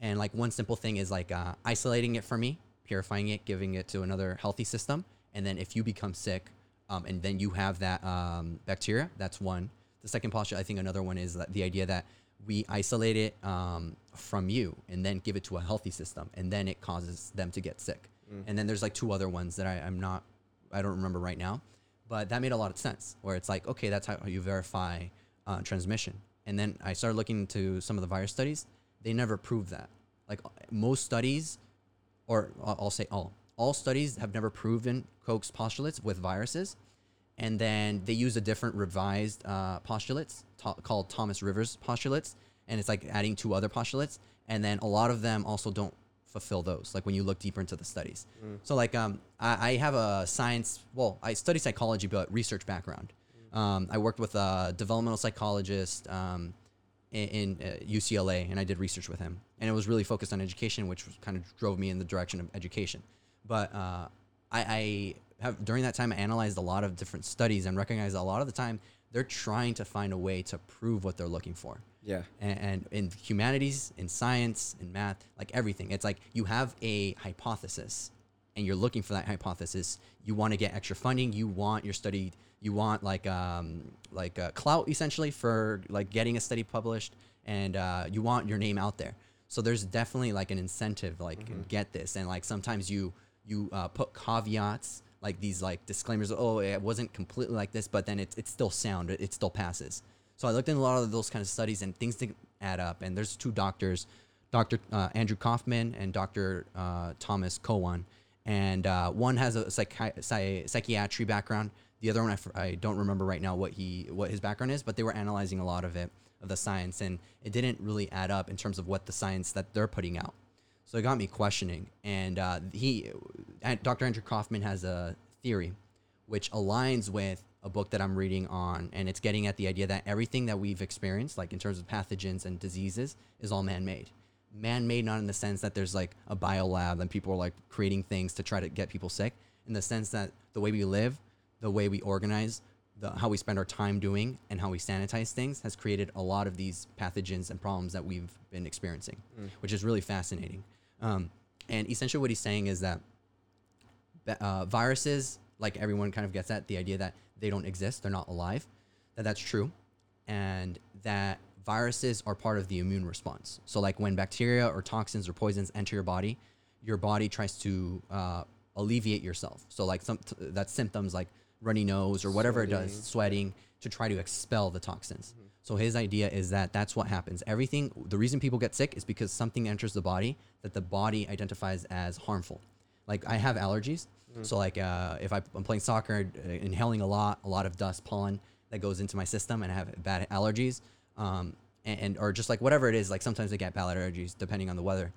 And like one simple thing is like uh, isolating it for me, purifying it, giving it to another healthy system, and then if you become sick, um, and then you have that um, bacteria, that's one. The second postulate, I think another one is that the idea that we isolate it um, from you and then give it to a healthy system, and then it causes them to get sick. And then there's like two other ones that I, I'm not, I don't remember right now, but that made a lot of sense. Where it's like, okay, that's how you verify uh, transmission. And then I started looking into some of the virus studies. They never proved that. Like most studies, or I'll I'll say all, all studies have never proven Koch's postulates with viruses. And then they use a different revised uh, postulates to- called Thomas Rivers postulates. And it's like adding two other postulates. And then a lot of them also don't fulfill those, like when you look deeper into the studies. So, like, um, I, I have a science, well, I study psychology, but research background. Um, I worked with a developmental psychologist um, in, in uh, UCLA, and I did research with him. And it was really focused on education, which was kind of drove me in the direction of education. But uh, I, I have during that time I analyzed a lot of different studies and recognized a lot of the time they're trying to find a way to prove what they're looking for Yeah. and, and in humanities, in science, in math, like everything. It's like you have a hypothesis and you're looking for that hypothesis. You want to get extra funding. You want your study. You want like um like uh, clout essentially for like getting a study published, and uh, you want your name out there. So there's definitely like an incentive like get this, and like sometimes you you uh, put caveats like these like disclaimers. Oh, it wasn't completely like this, but then it's it's still sound. It, it still passes. So I looked in a lot of those kind of studies, and things didn't add up. And there's two doctors, Dr. Uh, Andrew Kaufman and Dr. Uh, Thomas Cowan, and uh, one has a psychi- psy- psychiatry background. The other one, I, f- I don't remember right now what he what his background is, but they were analyzing a lot of it of the science, and it didn't really add up in terms of what the science that they're putting out. So it got me questioning. And uh, he, uh, Dr. Andrew Kaufman has a theory which aligns with a book that I'm reading on, and it's getting at the idea that everything that we've experienced, like in terms of pathogens and diseases, is all man-made. Man-made, not in the sense that there's like a bio lab and people are like creating things to try to get people sick, in the sense that the way we live, the way we organize, the, how we spend our time doing, and how we sanitize things has created a lot of these pathogens and problems that we've been experiencing, which is really fascinating. Um, and essentially, what he's saying is that uh, viruses, like everyone kind of gets at the idea that they don't exist, they're not alive, that that's true, and that viruses are part of the immune response. So, like when bacteria or toxins or poisons enter your body, your body tries to uh, alleviate yourself. So, like some t- that's symptoms like runny nose or whatever it does, sweating to try to expel the toxins. So his idea is that that's what happens. Everything, the reason people get sick is because something enters the body that the body identifies as harmful. Like I have allergies, so like uh, if I, I'm playing soccer, uh, inhaling a lot, a lot of dust, pollen that goes into my system, and I have bad allergies, um, and, and or just like whatever it is, like sometimes I get bad allergies depending on the weather,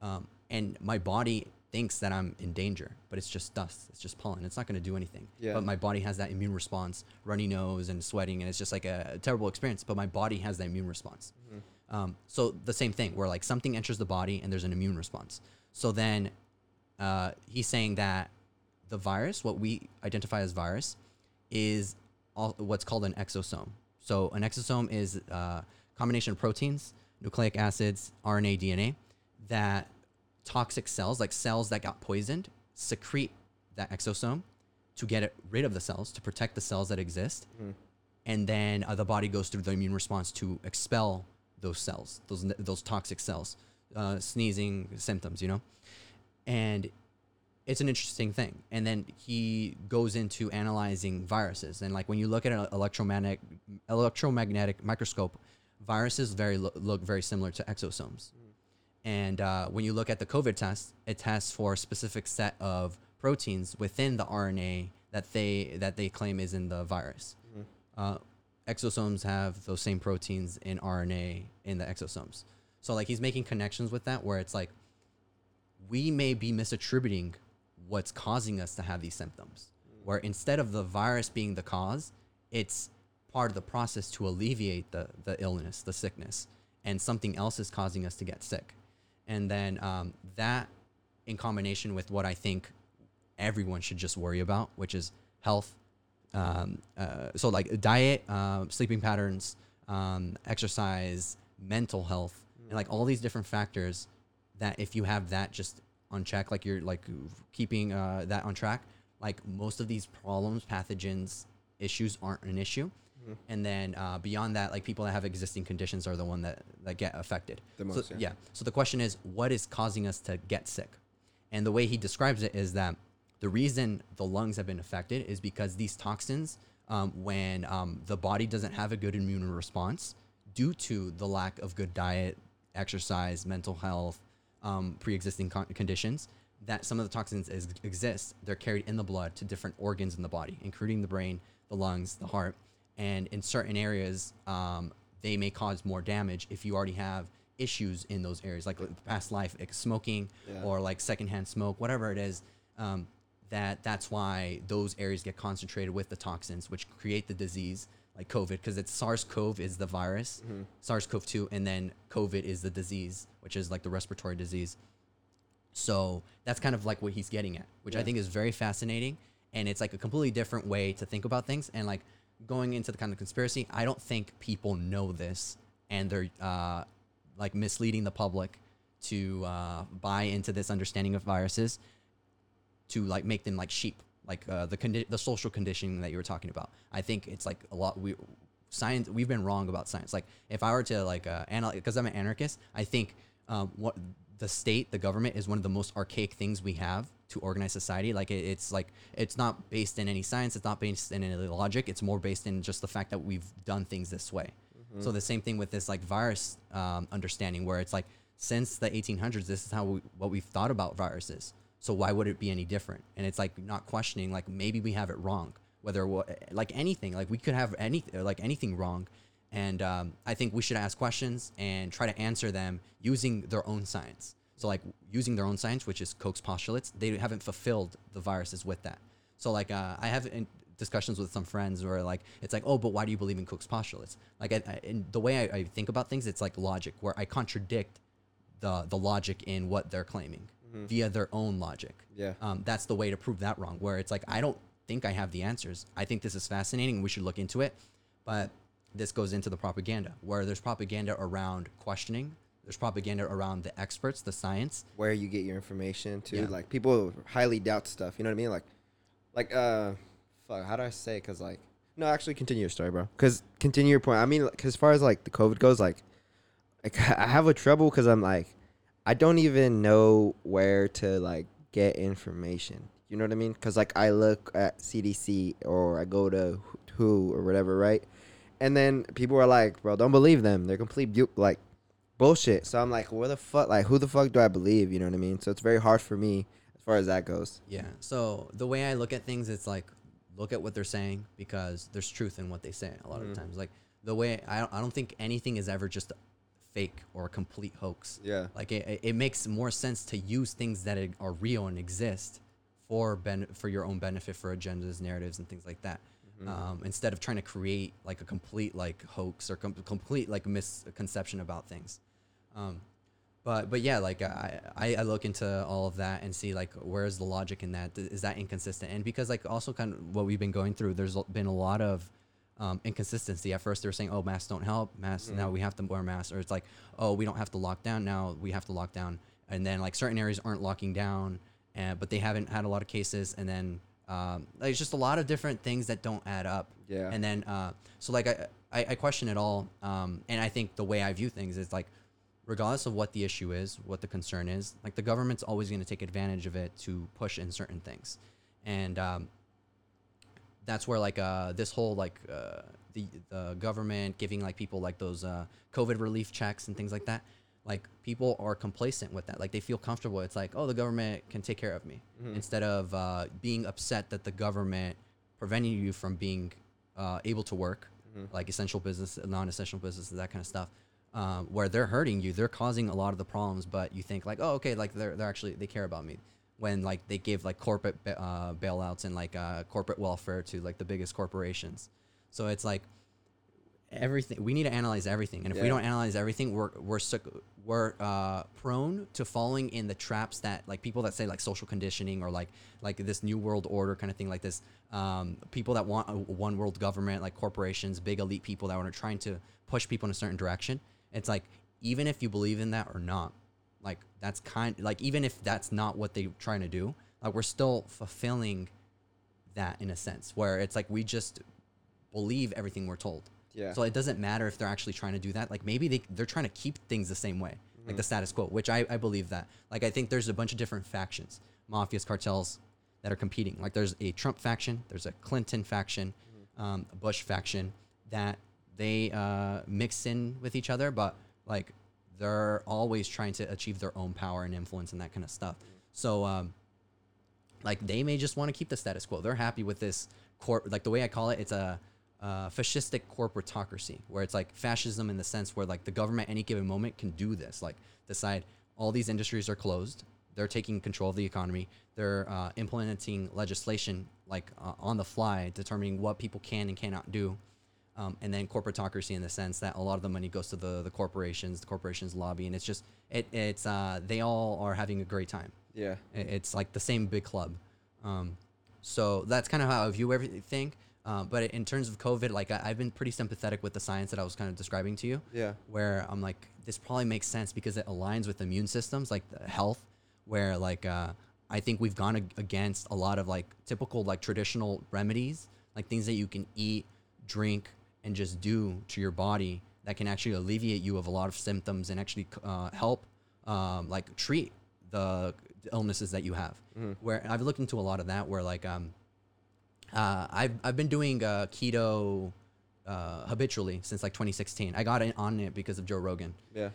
um, and my body thinks that I'm in danger, but it's just dust, it's just pollen, it's not going to do anything. Yeah. But my body has that immune response, runny nose and sweating, and it's just like a, terrible experience. But my body has that immune response. Um, so the same thing, where like something enters the body and there's an immune response. So then uh, he's saying that the virus, what we identify as virus, is all, what's called an exosome. So an exosome is a combination of proteins, nucleic acids, RNA, DNA that toxic cells, like cells that got poisoned, secrete that exosome to get it rid of the cells, to protect the cells that exist. and then uh, the body goes through the immune response to expel those cells, those those toxic cells, uh, sneezing symptoms, you know, and it's an interesting thing. And then he goes into analyzing viruses, and like when you look at an electromagnetic electromagnetic microscope, viruses very lo- look very similar to exosomes. And uh, when you look at the COVID test, it tests for a specific set of proteins within the RNA that they that they claim is in the virus. Uh, exosomes have those same proteins in RNA in the exosomes. So like he's making connections with that where it's like we may be misattributing what's causing us to have these symptoms. Where instead of the virus being the cause, it's part of the process to alleviate the, the illness, the sickness, and something else is causing us to get sick. And then um, that, in combination with what I think everyone should just worry about, which is health. Um, uh, so, like diet, uh, sleeping patterns, um, exercise, mental health, and like all these different factors that if you have that just on check, like you're like keeping uh, that on track, like most of these problems, pathogens, issues aren't an issue. And then uh, beyond that, like people that have existing conditions are the one that, that get affected. The So- yeah. yeah. So the question is, what is causing us to get sick? And the way he describes it is that the reason the lungs have been affected is because these toxins, um, when um, the body doesn't have a good immune response due to the lack of good diet, exercise, mental health, um, pre-existing con- conditions, that some of the toxins is, exist. They're carried in the blood to different organs in the body, including the brain, the lungs, the heart, and in certain areas, um, they may cause more damage if you already have issues in those areas, like past life, like smoking Yeah. or like secondhand smoke, whatever it is. Um, that that's why those areas get concentrated with the toxins, which create the disease, like COVID, because it's SARS-CoV is the virus, SARS-CoV-2, and then COVID is the disease, which is like the respiratory disease. So that's kind of like what he's getting at, which I think is very fascinating. And it's like a completely different way to think about things. And like going into the kind of conspiracy, I don't think people know this and they're uh, like misleading the public to uh, buy into this understanding of viruses to like make them like sheep, like uh, the condi- the social conditioning that you were talking about. I think it's like a lot. We science we've been wrong about science. Like if I were to like uh, analyze, because I'm an anarchist, I think um, what the state, the government, is one of the most archaic things we have to organize society. Like it, it's like it's not based in any science. It's not based in any logic. It's more based in just the fact that we've done things this way. So the same thing with this like virus um, understanding, where it's like since the 1800s, this is how we, what we've thought about viruses. So why would it be any different? And it's like not questioning like maybe we have it wrong. Whether like anything, like we could have any like anything wrong, and um, I think we should ask questions and try to answer them using their own science. So like using their own science, which is Koch's postulates, they haven't fulfilled the viruses with that. So like uh, I have in discussions with some friends where like it's like, oh, but why do you believe in Koch's postulates? Like I, I, in the way I, I think about things, it's like logic, where I contradict the the logic in what they're claiming via their own logic. Yeah. Um, that's the way to prove that wrong. Where it's like I don't think I have the answers. I think this is fascinating. We should look into it, but this goes into the propaganda, where there's propaganda around questioning. There's propaganda around the experts, the science. where you get your information too. Yeah. Like people highly doubt stuff. You know what I mean? Like, like uh, fuck. How do I say? Cause like, no, actually, continue your story, bro. Cause continue your point. I mean, like, 'cause as far as like the COVID goes, like, like I have a trouble because I'm like, I don't even know where to like get information. You know what I mean? Cause like I look at CDC or I go to WHO or whatever, right? And then people are like, bro, don't believe them. They're complete bu- like bullshit. So I'm like, where the fuck? Like, who the fuck do I believe? You know what I mean? So it's very hard for me as far as that goes. Yeah. So the way I look at things, it's like look at what they're saying because there's truth in what they say a lot of mm-hmm. times. Like the way I don't, I don't think anything is ever just fake or a complete hoax. Yeah. Like it, it- it makes more sense to use things that are real and exist for ben- for your own benefit, for agendas, narratives, and things like that. Um, instead of trying to create like a complete like hoax or com- complete like misconception about things. Um, but but yeah, like I, I look into all of that and see like where's the logic in that? Is that inconsistent? And because like also kind of what we've been going through, there's been a lot of um, inconsistency. At first, they were saying, "Oh, masks don't help. Masks now we have to wear masks," or it's like, "Oh, we don't have to lock down now. We have to lock down." And then like certain areas aren't locking down, and but they haven't had a lot of cases. And then Um, like, it's just a lot of different things that don't add up. Yeah. And then, uh, so like I, I, I question it all. Um, and I think the way I view things is like, regardless of what the issue is, what the concern is, like the government's always going to take advantage of it to push in certain things. And um, that's where like uh, this whole like uh, the the government giving like people like those uh, COVID relief checks and things like that. Like people are complacent with that. Like they feel comfortable. It's like, oh, the government can take care of me, instead of uh, being upset that the government preventing you from being uh, able to work, like essential business, non-essential businesses, that kind of stuff. Um, where they're hurting you, they're causing a lot of the problems, but you think like, oh, okay, like they're they're actually they care about me. When like they give like corporate uh, bailouts and like uh, corporate welfare to like the biggest corporations, so it's like everything we need to analyze everything and if we don't analyze everything we're we're we're uh, prone to falling in the traps that like people that say like social conditioning or like like this new world order kind of thing like this um, people that want a one world government like corporations big elite people that are trying to push people in a certain direction it's like even if you believe in that or not like that's kind like even if that's not what they're trying to do like we're still fulfilling that in a sense where it's like we just believe everything we're told Yeah. so it doesn't matter if they're actually trying to do that. Like maybe they they're trying to keep things the same way, like the status quo. Which I, I believe that. Like I think there's a bunch of different factions, mafias, cartels that are competing. Like there's a Trump faction, there's a Clinton faction, um, a Bush faction that they uh, mix in with each other, but like they're always trying to achieve their own power and influence and that kind of stuff. So um, like they may just want to keep the status quo. They're happy with this corp. Like the way I call it, it's a uh, fascistic corporatocracy, where it's like fascism in the sense where like the government any given moment can do this, like decide all these industries are closed. They're taking control of the economy. They're uh, implementing legislation like uh, on the fly, determining what people can and cannot do. Um, and then corporatocracy in the sense that a lot of the money goes to the, the corporations, the corporations lobby, and it's just it, it's uh, they all are having a great time. yeah. It's like the same big club. Um, so that's kind of how I view everything. Uh, but in terms of COVID, like I, I've been pretty sympathetic with the science that I was kind of describing to you. Yeah. Where I'm like, this probably makes sense because it aligns with immune systems, like the health. Where like uh, I think we've gone ag- against a lot of like typical like traditional remedies, like things that you can eat, drink, and just do to your body that can actually alleviate you of a lot of symptoms and actually uh, help um, like treat the illnesses that you have. Where I've looked into a lot of that, where like um, uh, I've I've been doing uh, keto uh, habitually since like 2016. I got in, on it because of Joe Rogan Yeah.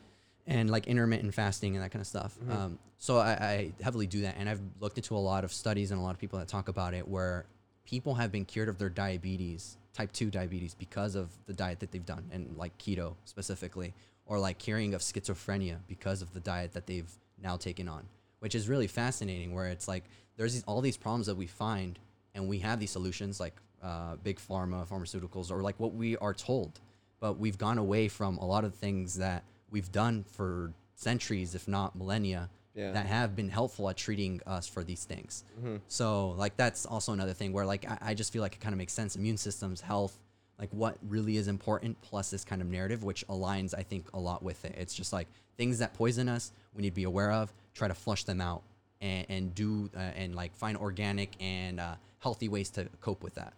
and like intermittent fasting and that kind of stuff. Um, so I, I heavily do that, and I've looked into a lot of studies and a lot of people that talk about it, where people have been cured of their diabetes, type two diabetes, because of the diet that they've done, and like keto specifically, or like curing of schizophrenia because of the diet that they've now taken on, which is really fascinating. Where it's like there's these, all these problems that we find, and we have these solutions like uh, big pharma, pharmaceuticals, or like what we are told but we've gone away from a lot of things that we've done for centuries, if not millennia, Yeah. that have been helpful at treating us for these things. So, like, that's also another thing where, like, I, I just feel like it kind of makes sense. Immune systems, health, like, what really is important, plus this kind of narrative, which aligns, I think, a lot with it. It's just like things that poison us, we need to be aware of, try to flush them out, and, and do, uh, and like find organic and uh, healthy ways to cope with that.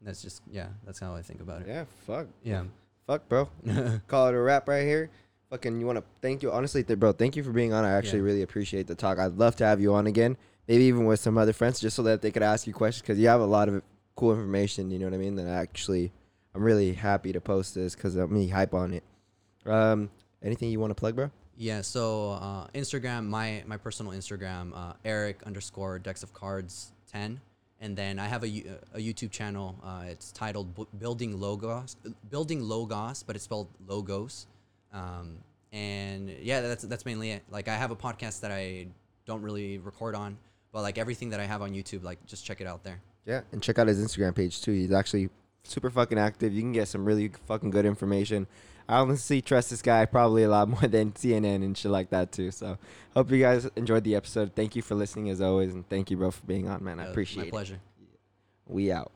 That's just, yeah, that's how I think about it. Yeah. Fuck. Yeah. Fuck, bro. Call it a wrap right here. Fucking, you want to thank you honestly, th- bro. Thank you for being on. I actually Yeah. really appreciate the talk. I'd love to have you on again, maybe even with some other friends, just so that they could ask you questions because you have a lot of cool information. You know what I mean? That I actually, I'm really happy to post this because I'm really hype on it. Um, anything you want to plug, bro? Yeah, so uh, Instagram, my my personal Instagram, uh, Eric underscore decks of cards ten, and then I have a, a YouTube channel. Uh, it's titled Bu- Building Logos, Building Logos, but it's spelled Logos. Um, and yeah, that's that's mainly it. Like I have a podcast that I don't really record on, but like everything that I have on YouTube, like just check it out there. Yeah, and check out his Instagram page too. He's actually super fucking active. You can get some really fucking good information. I honestly trust this guy probably a lot more than CNN and shit like that too. So hope you guys enjoyed the episode. Thank you for listening as always, and thank you, bro, for being on, man. I appreciate my it. pleasure. We out.